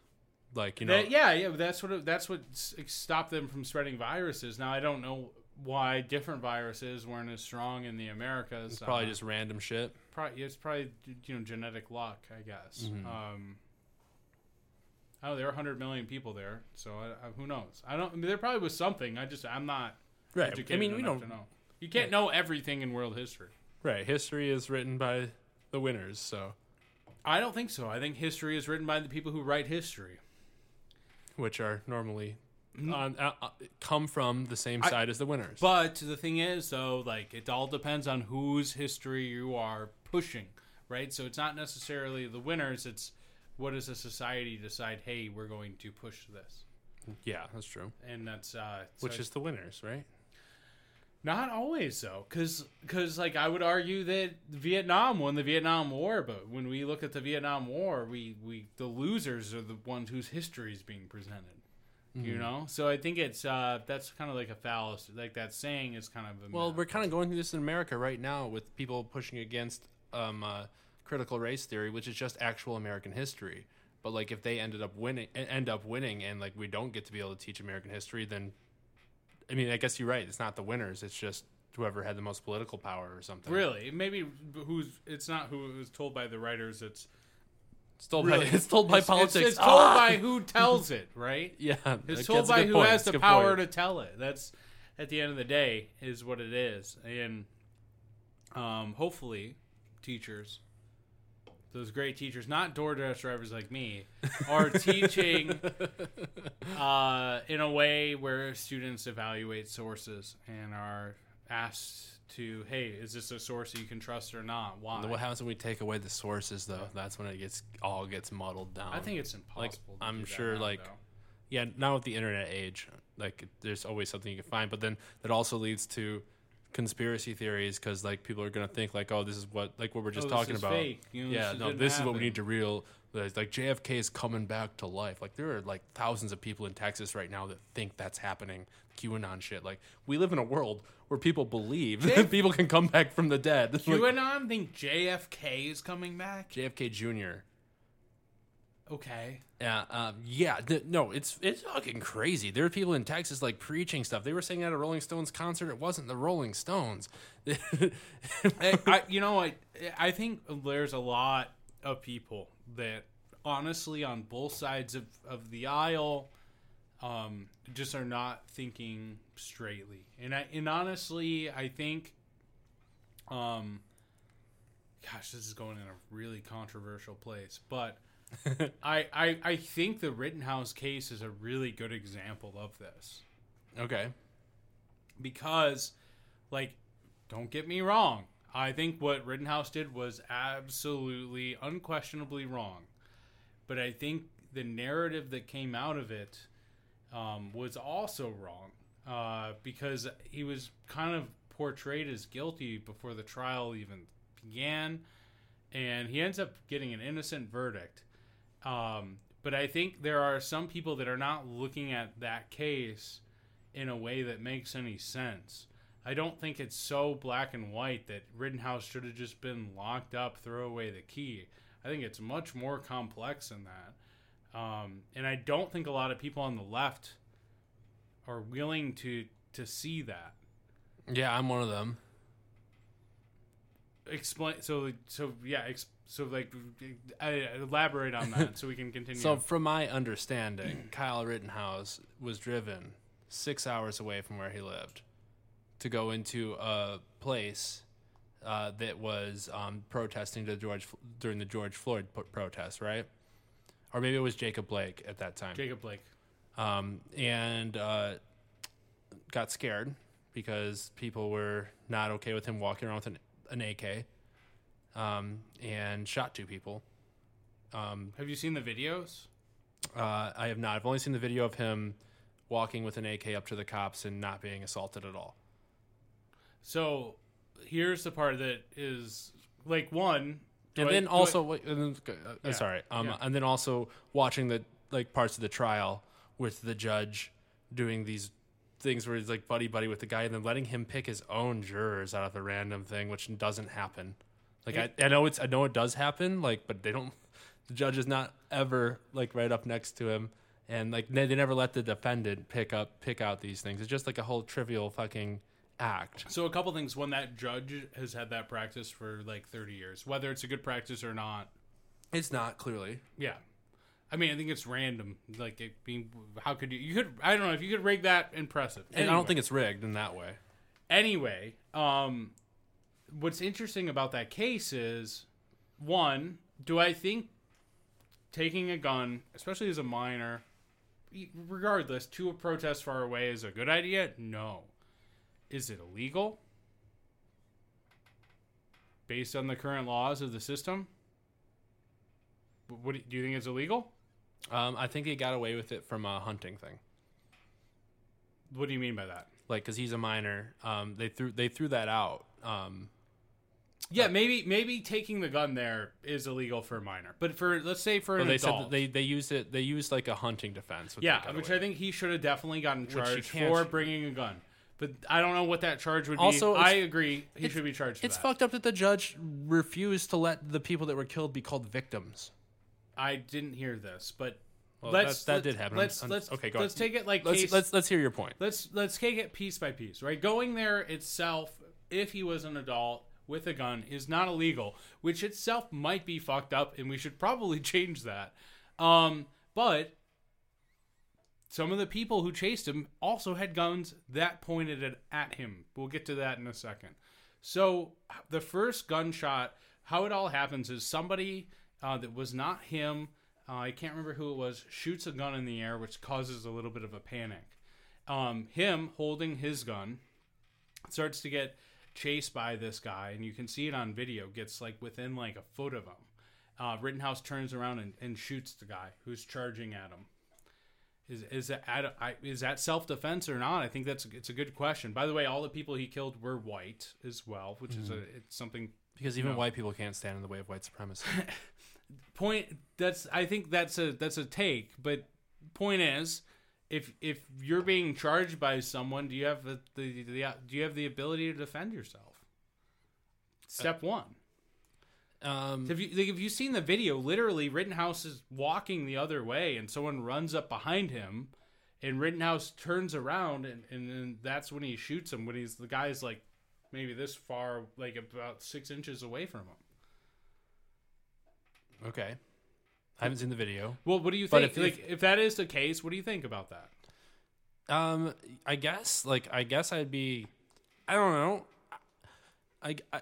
like you know. that- yeah, yeah, that's what that's what stopped them from spreading viruses. Now I don't know why different viruses weren't as strong in the Americas. It's probably Uh, just random shit. probably it's probably you know genetic luck, I guess. Mhm. Um, oh, there are 100 million people there, so I, I, who knows? I don't. I mean, there probably was something. I just I'm not Right. educated I mean, we enough don't. to know. You can't know everything in world history. Right. History is written by the winners, so I don't think so. I think history is written by the people who write history. which are normally Mm. on uh, uh, come from the same I- side as the winners. But the thing is, though, like it all depends on whose history you are pushing, right? So it's not necessarily the winners. It's what does a society decide? Hey, we're going to push this, yeah, that's true. and that's uh, so Which is the winners, right? Not always though, because because like I would argue that Vietnam won the Vietnam War, but when we look at the Vietnam War, we we the losers are the ones whose history is being presented. Mm-hmm. You know, so I think it's uh that's kind of like a fallacy. Like that saying is kind of a Well, myth. we're kind of going through this in America right now with people pushing against um, uh, critical race theory, which is just actual American history. But like, if they ended up winning, end up winning, and like we don't get to be able to teach American history, then I mean, I guess you're right. It's not the winners. It's just whoever had the most political power or something. really maybe who's it's not who it was told by the writers. It's It's told really by it's told by it's- politics. It's, it's told Ah! by who tells it, right? yeah. It's told by who point. has the power point. to tell it. That's at the end of the day is what it is, and um, hopefully, teachers, those great teachers, not DoorDash drivers like me, are teaching uh, in a way where students evaluate sources and are asked to hey, is this a source you can trust or not? Why? What happens when we take away the sources, though? That's when it gets all gets muddled down. I think it's impossible. to I'm sure, now, like, though. yeah, now with the internet age, like there's always something you can find. But then that also leads to conspiracy theories because like people are gonna think like, oh, this is what like what we're just Oh, this talking is about. fake. You know, yeah, this no, this is what we need to real. Like like, JFK is coming back to life. Like there are like thousands of people in Texas right now that think that's happening. QAnon shit. Like we live in a world where people believe that people can come back from the dead. Like, QAnon think JFK is coming back. JFK Jr. Okay. Yeah, um, yeah. th- no, it's it's fucking crazy. There are people in Texas like preaching stuff. They were saying at a Rolling Stones concert, it wasn't the Rolling Stones. I, I, you know, I, I think there's a lot of people that honestly, on both sides of, of the aisle, um, just are not thinking straightly. And I, and honestly, I think, um, gosh, this is going in a really controversial place, but I, I, I think the Rittenhouse case is a really good example of this okay, because, like, don't get me wrong. I think what Rittenhouse did was absolutely, unquestionably wrong. But I think the narrative that came out of it um, was also wrong uh, because he was kind of portrayed as guilty before the trial even began, and he ends up getting an innocent verdict. Um, but I think there are some people that are not looking at that case in a way that makes any sense. I don't think it's so black and white that Rittenhouse should have just been locked up, throw away the key. I think it's much more complex than that. Um, and I don't think a lot of people on the left are willing to to see that. yeah, I'm one of them. Explain. So so yeah. Ex, so like, I, elaborate on that so we can continue. So, from my understanding, Kyle Rittenhouse was driven six hours away from where he lived to go into a place uh, that was um, protesting to George during the George Floyd protest, right? Or maybe it was Jacob Blake at that time. Jacob Blake. um, and uh, got scared because people were not okay with him walking around with an, an AK um, and shot two people. Um, Have you seen the videos? uh, I have not. I've only seen the video of him walking with an AK up to the cops and not being assaulted at all. So here's the part that is like one. and I- then I- also, wait, and then, uh, Yeah, sorry, um, yeah. and then also watching the like parts of the trial with the judge doing these things where he's like buddy buddy with the guy, and then letting him pick his own jurors out of the random thing, which doesn't happen. Like I, I know it's I know it does happen, like, but they don't. The judge is not ever like right up next to him, and like they, they never let the defendant pick up pick out these things. It's just like a whole trivial fucking act. So a couple things. One, that judge has had that practice for like 30 years. Whether it's a good practice or not, It's not clearly. yeah. I mean, I think it's random. Like, it being, how could you? You could. I don't know if you could rig that. Impressive. And I don't think it's rigged in that way. Anyway, um, what's interesting about that case is, one, do I think taking a gun, especially as a minor, regardless, to a protest far away is a good idea? No. Is it illegal? Based on the current laws of the system? What do you think it's illegal? Um, I think he got away with it from a hunting thing. What do you mean by that? like because he's a minor. Um, they threw they threw that out. Um, Yeah, uh, maybe maybe taking the gun there is illegal for a minor, but for let's say for an they said adult, that they they used it. They used like a hunting defense. yeah, which I think he should have definitely gotten you charged can't- for bringing a gun. But I don't know what that charge would Also, be. it's- I agree, he should be charged. For it's that. fucked up that the judge refused to let the people that were killed be called victims. I didn't hear this, but Well, let's that- that let's- did happen. Let's I'm- let's okay, go let's ahead. take it like Let's case. let's let's hear your point. let's let's take it piece by piece, right? Going there itself, if he was an adult with a gun, is not illegal, which itself might be fucked up, and we should probably change that. Um, but some of the people who chased him also had guns that pointed at, at him. We'll get to that in a second. So the first gunshot, how it all happens is somebody uh, that was not him. Uh, I can't remember who it was. Shoots a gun in the air, which causes a little bit of a panic um, him holding his gun starts to get chased by this guy, and you can see it on video. Gets like within like a foot of him. Uh, Rittenhouse turns around and, and shoots the guy who's charging at him. Is is that I- is that self defense or not? I think that's it's a good question. By the way, all the people he killed were white as well, which is a it's something Because even No. white people can't stand in the way of white supremacy. point that's i think that's a that's a take but point is if if you're being charged by someone do you have the, the, the do you have the ability to defend yourself? Step one. um, have you like, have you seen the video? Literally rittenhouse is walking the other way and someone runs up behind him and rittenhouse turns around and, and then that's when he shoots him when he's the guy's like maybe this far like about six inches away from him. Okay. I haven't seen the video. well what do you But think if- like if that is the case what do you think about that Um, I guess, like, I guess I'd be, I don't know. I, I,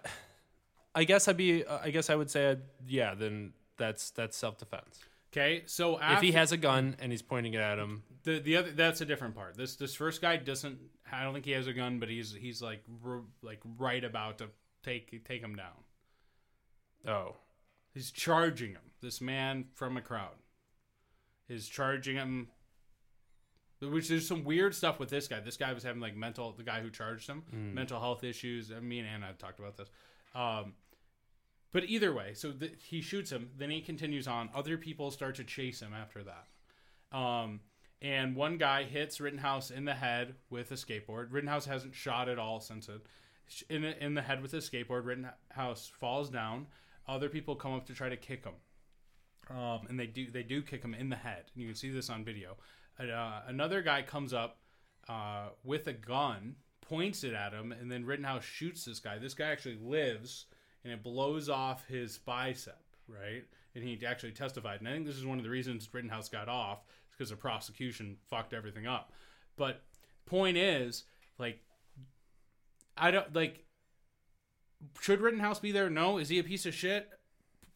I guess I'd be, uh, I guess I would say, I'd, yeah, then that's that's self defense. Okay, so If after he has a gun and he's pointing it at him, the the other, that's a different part. This this first guy doesn't. I don't think he has a gun, but he's he's like r- like right about to take take him down. oh, He's charging him. This man from a crowd is charging him. Which there's some weird stuff with this guy. This guy was having like mental. The guy who charged him, mental health issues. Me and Anna have talked about this. Um, but either way, so th- he shoots him. Then he continues on. Other people start to chase him after that. Um, and one guy hits Rittenhouse in the head with a skateboard. Rittenhouse hasn't shot at all since it. In, in the head with a skateboard, Rittenhouse falls down. Other people come up to try to kick him, um, and they do they do kick him in the head. And you can see this on video. Uh, another guy comes up uh, with a gun, points it at him, and then Rittenhouse shoots this guy. This guy actually lives, and it blows off his bicep, right? And he actually testified. And I think this is one of the reasons Rittenhouse got off, because the prosecution fucked everything up. But point is, like, I don't like. Should Rittenhouse be there? No. Is he a piece of shit?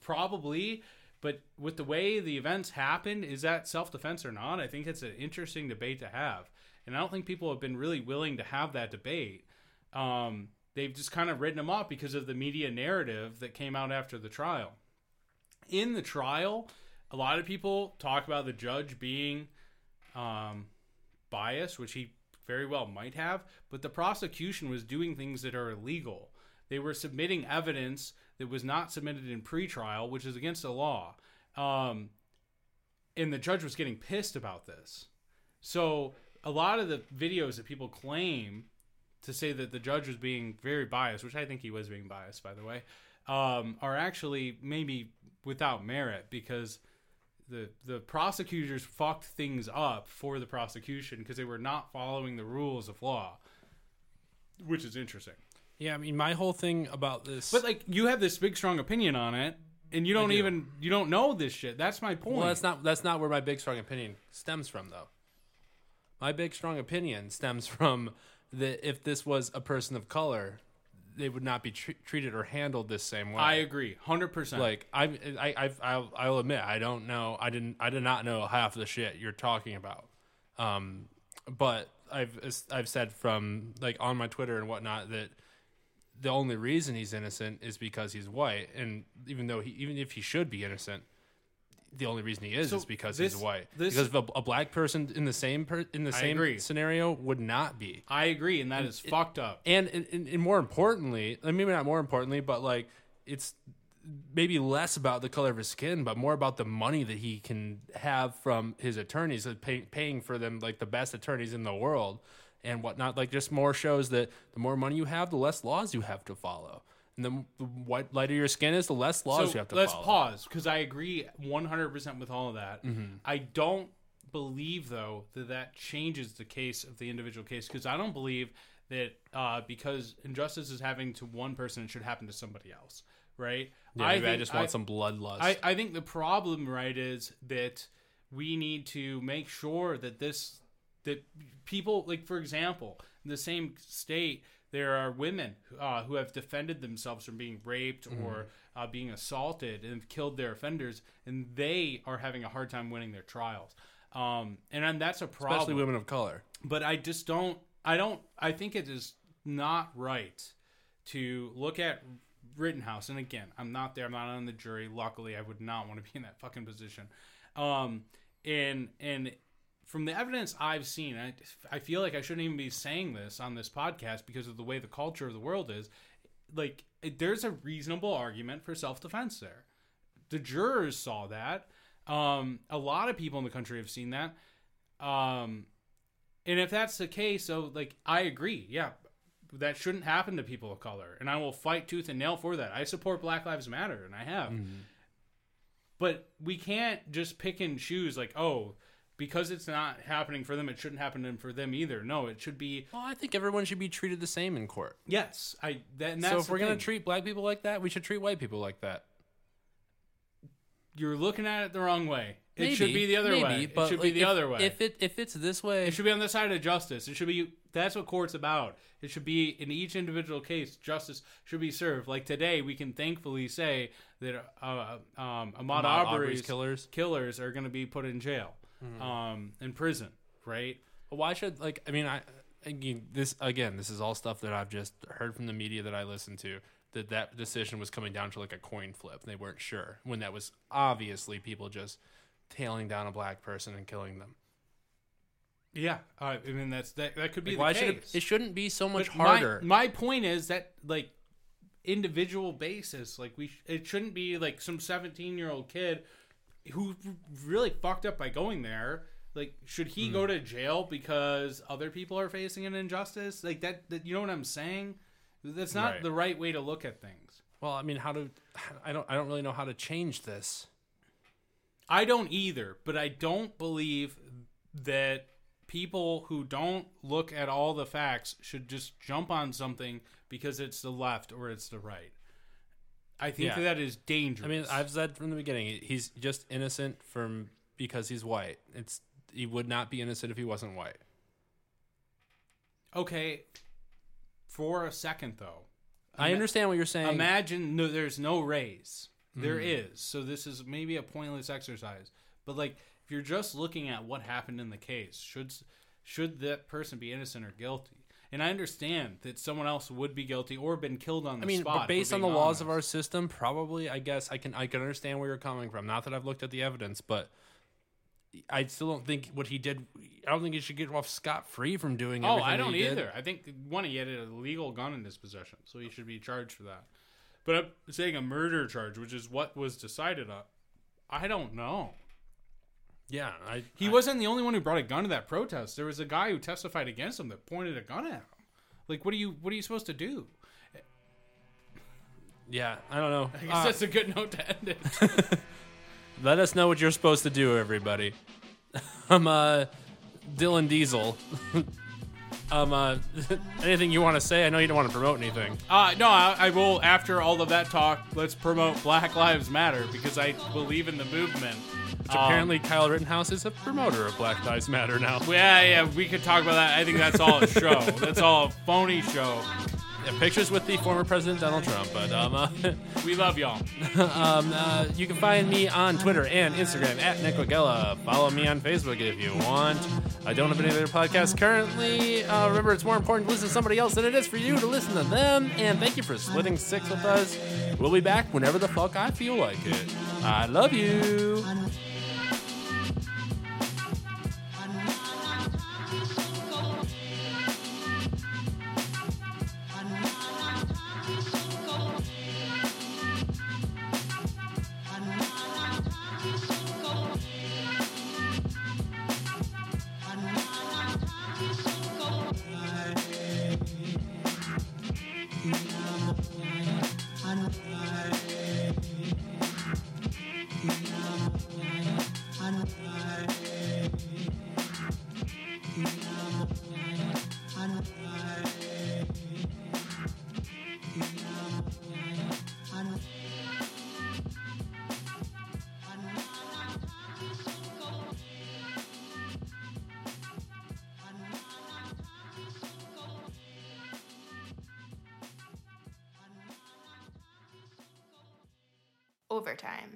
Probably. But with the way the events happened, is that self defense or not? I think it's an interesting debate to have. And I don't think people have been really willing to have that debate. Um, they've just kind of written him off because of the media narrative that came out after the trial. In the trial, a lot of people talk about the judge being um, biased, which he very well might have, but the prosecution was doing things that are illegal. They were submitting evidence that was not submitted in pretrial, which is against the law. Um, and the judge was getting pissed about this. So a lot of the videos that people claim to say that the judge was being very biased, which I think he was being biased, by the way, um, are actually maybe without merit because the the prosecutors fucked things up for the prosecution because they were not following the rules of law, which is interesting. Yeah. I mean, my whole thing about this, But like you have this big strong opinion on it, and you don't do. even you don't know this shit. That's my point. well, that's not that's not where my big strong opinion stems from, though. My big strong opinion stems from that if this was a person of color, they would not be tre- treated or handled this same way. I agree, hundred percent. like I, I, I, I'll, I'll admit I don't know. I didn't. I did not know half the shit you're talking about. Um, but I've I've said from like on my Twitter and whatnot that the only reason he's innocent is because he's white, and even though he even if he should be innocent, the only reason he is So is because this- he's white. this- because if a, a black person in the same per, in the I same agree. scenario would not be. I agree, and that is fucked up. And, and and more importantly, uh, maybe not more importantly, but like it's maybe less about the color of his skin, but more about the money that he can have from his attorneys, uh, pay, paying for them like the best attorneys in the world and whatnot. Like just more shows that the more money you have, the less laws you have to follow, and the, the white lighter your skin is, the less laws you have to follow. let's follow. pause because I agree 100% with all of that. Mm-hmm. I don't believe though that that changes the case of the individual case because I don't believe that uh, because injustice is happening to one person, it should happen to somebody else, right? Yeah, maybe I, think- just want some bloodlust. I, I think the problem, right, is that we need to make sure that this that people like, for example, in the same state, there are women uh, who have defended themselves from being raped Mm-hmm. or uh, being assaulted and have killed their offenders, and they are having a hard time winning their trials. Um, and, and that's a problem especially women of color. but I just don't. I don't. I think it is not right to look at Rittenhouse, and again, I'm not there. I'm not on the jury. Luckily, I would not want to be in that fucking position. Um, and and from the evidence I've seen, I, I feel like I shouldn't even be saying this on this podcast because of the way the culture of the world is. Like, it- there's a reasonable argument for self defense there. The jurors saw that. Um, a lot of people in the country have seen that. Um, and if that's the case, so like I agree, yeah, that shouldn't happen to people of color, and I will fight tooth and nail for that. I support Black Lives Matter, and I have. But we can't just pick and choose like, oh, because it's not happening for them, it shouldn't happen for them either. No, it should be Well, I think everyone should be treated the same in court. yes. I that, and that's so if we're gonna treat black people like that, we should treat white people like that. you're looking at it the wrong way. It should be the other maybe, way. But it should be the if- other way. If it if it's this way, It should be on the side of justice. It should be that's what court's about. It should be in each individual case, justice should be served. Like today, we can thankfully say that uh, um, Ahmaud, Ahmaud Arbery's Arbery's killers. killers are going to be put in jail, um, in prison, right? But why should like I mean I again this again this is all stuff that I've just heard from the media that I listen to that that decision was coming down to like a coin flip. They weren't sure when that was obviously people just tailing down a black person and killing them. Yeah, uh, I mean that's that. That could be Like, the why case. should it, it shouldn't be so much But my- harder? My, point is that like individual basis, like we, sh- it shouldn't be like some seventeen year old kid who really fucked up by going there. Like, should he Hmm. go to jail because other people are facing an injustice? Like that, that you know what I'm saying? That's not Right. the right way to look at things. well, I mean, how to I don't I don't really know how to change this. I don't either, but I don't believe that people who don't look at all the facts should just jump on something because it's the left or it's the right. I think Yeah. that is dangerous. I mean, I've said from the beginning, he's just innocent from because he's white. It's he would not be innocent if he wasn't white. okay. For a second, though, I understand what you're saying. imagine no, there's no raise. There Mm-hmm. is, so this is maybe a pointless exercise. But like, if you're just looking at what happened in the case, should should that person be innocent or guilty? And I understand that someone else would be guilty or been killed on the spot. I mean, spot. but based on the being laws of our system, probably I guess I can I can understand where you're coming from. Not that I've looked at the evidence, but I still don't think what he did. I don't think he should get off scot free from doing. Oh, I don't he did. either. I think one, he had a legal gun in his possession, so he should be charged for that. But I'm saying a murder charge, which is what was decided on. I don't know. Yeah, I He I- wasn't the only one who brought a gun to that protest. There was a guy who testified against him that pointed a gun at him. Like, what are you? What are you supposed to do? Yeah, I don't know. I guess Uh, that's a good note to end it. let us know what you're supposed to do, everybody. I'm uh, Dylan Diesel. um, uh, anything you want to say? I know you don't want to promote anything. Uh, no, I, I will. After all of that talk, let's promote Black Lives Matter because I believe in the movement. Which Um, apparently Kyle Rittenhouse is a promoter of Black Lives Matter now. Yeah, yeah, we could talk about that. I think that's all a show. that's all a phony show. Pictures with the former President Donald Trump, but um, uh, We love y'all. um, uh, you can find me on Twitter and Instagram at Nick Wagella. Follow me on Facebook if you want. I don't have any other podcasts currently. Uh, remember, it's more important to listen to somebody else than it is for you to listen to them. And thank you for splitting six with us. We'll be back whenever the fuck I feel like it. I love you. Overtime.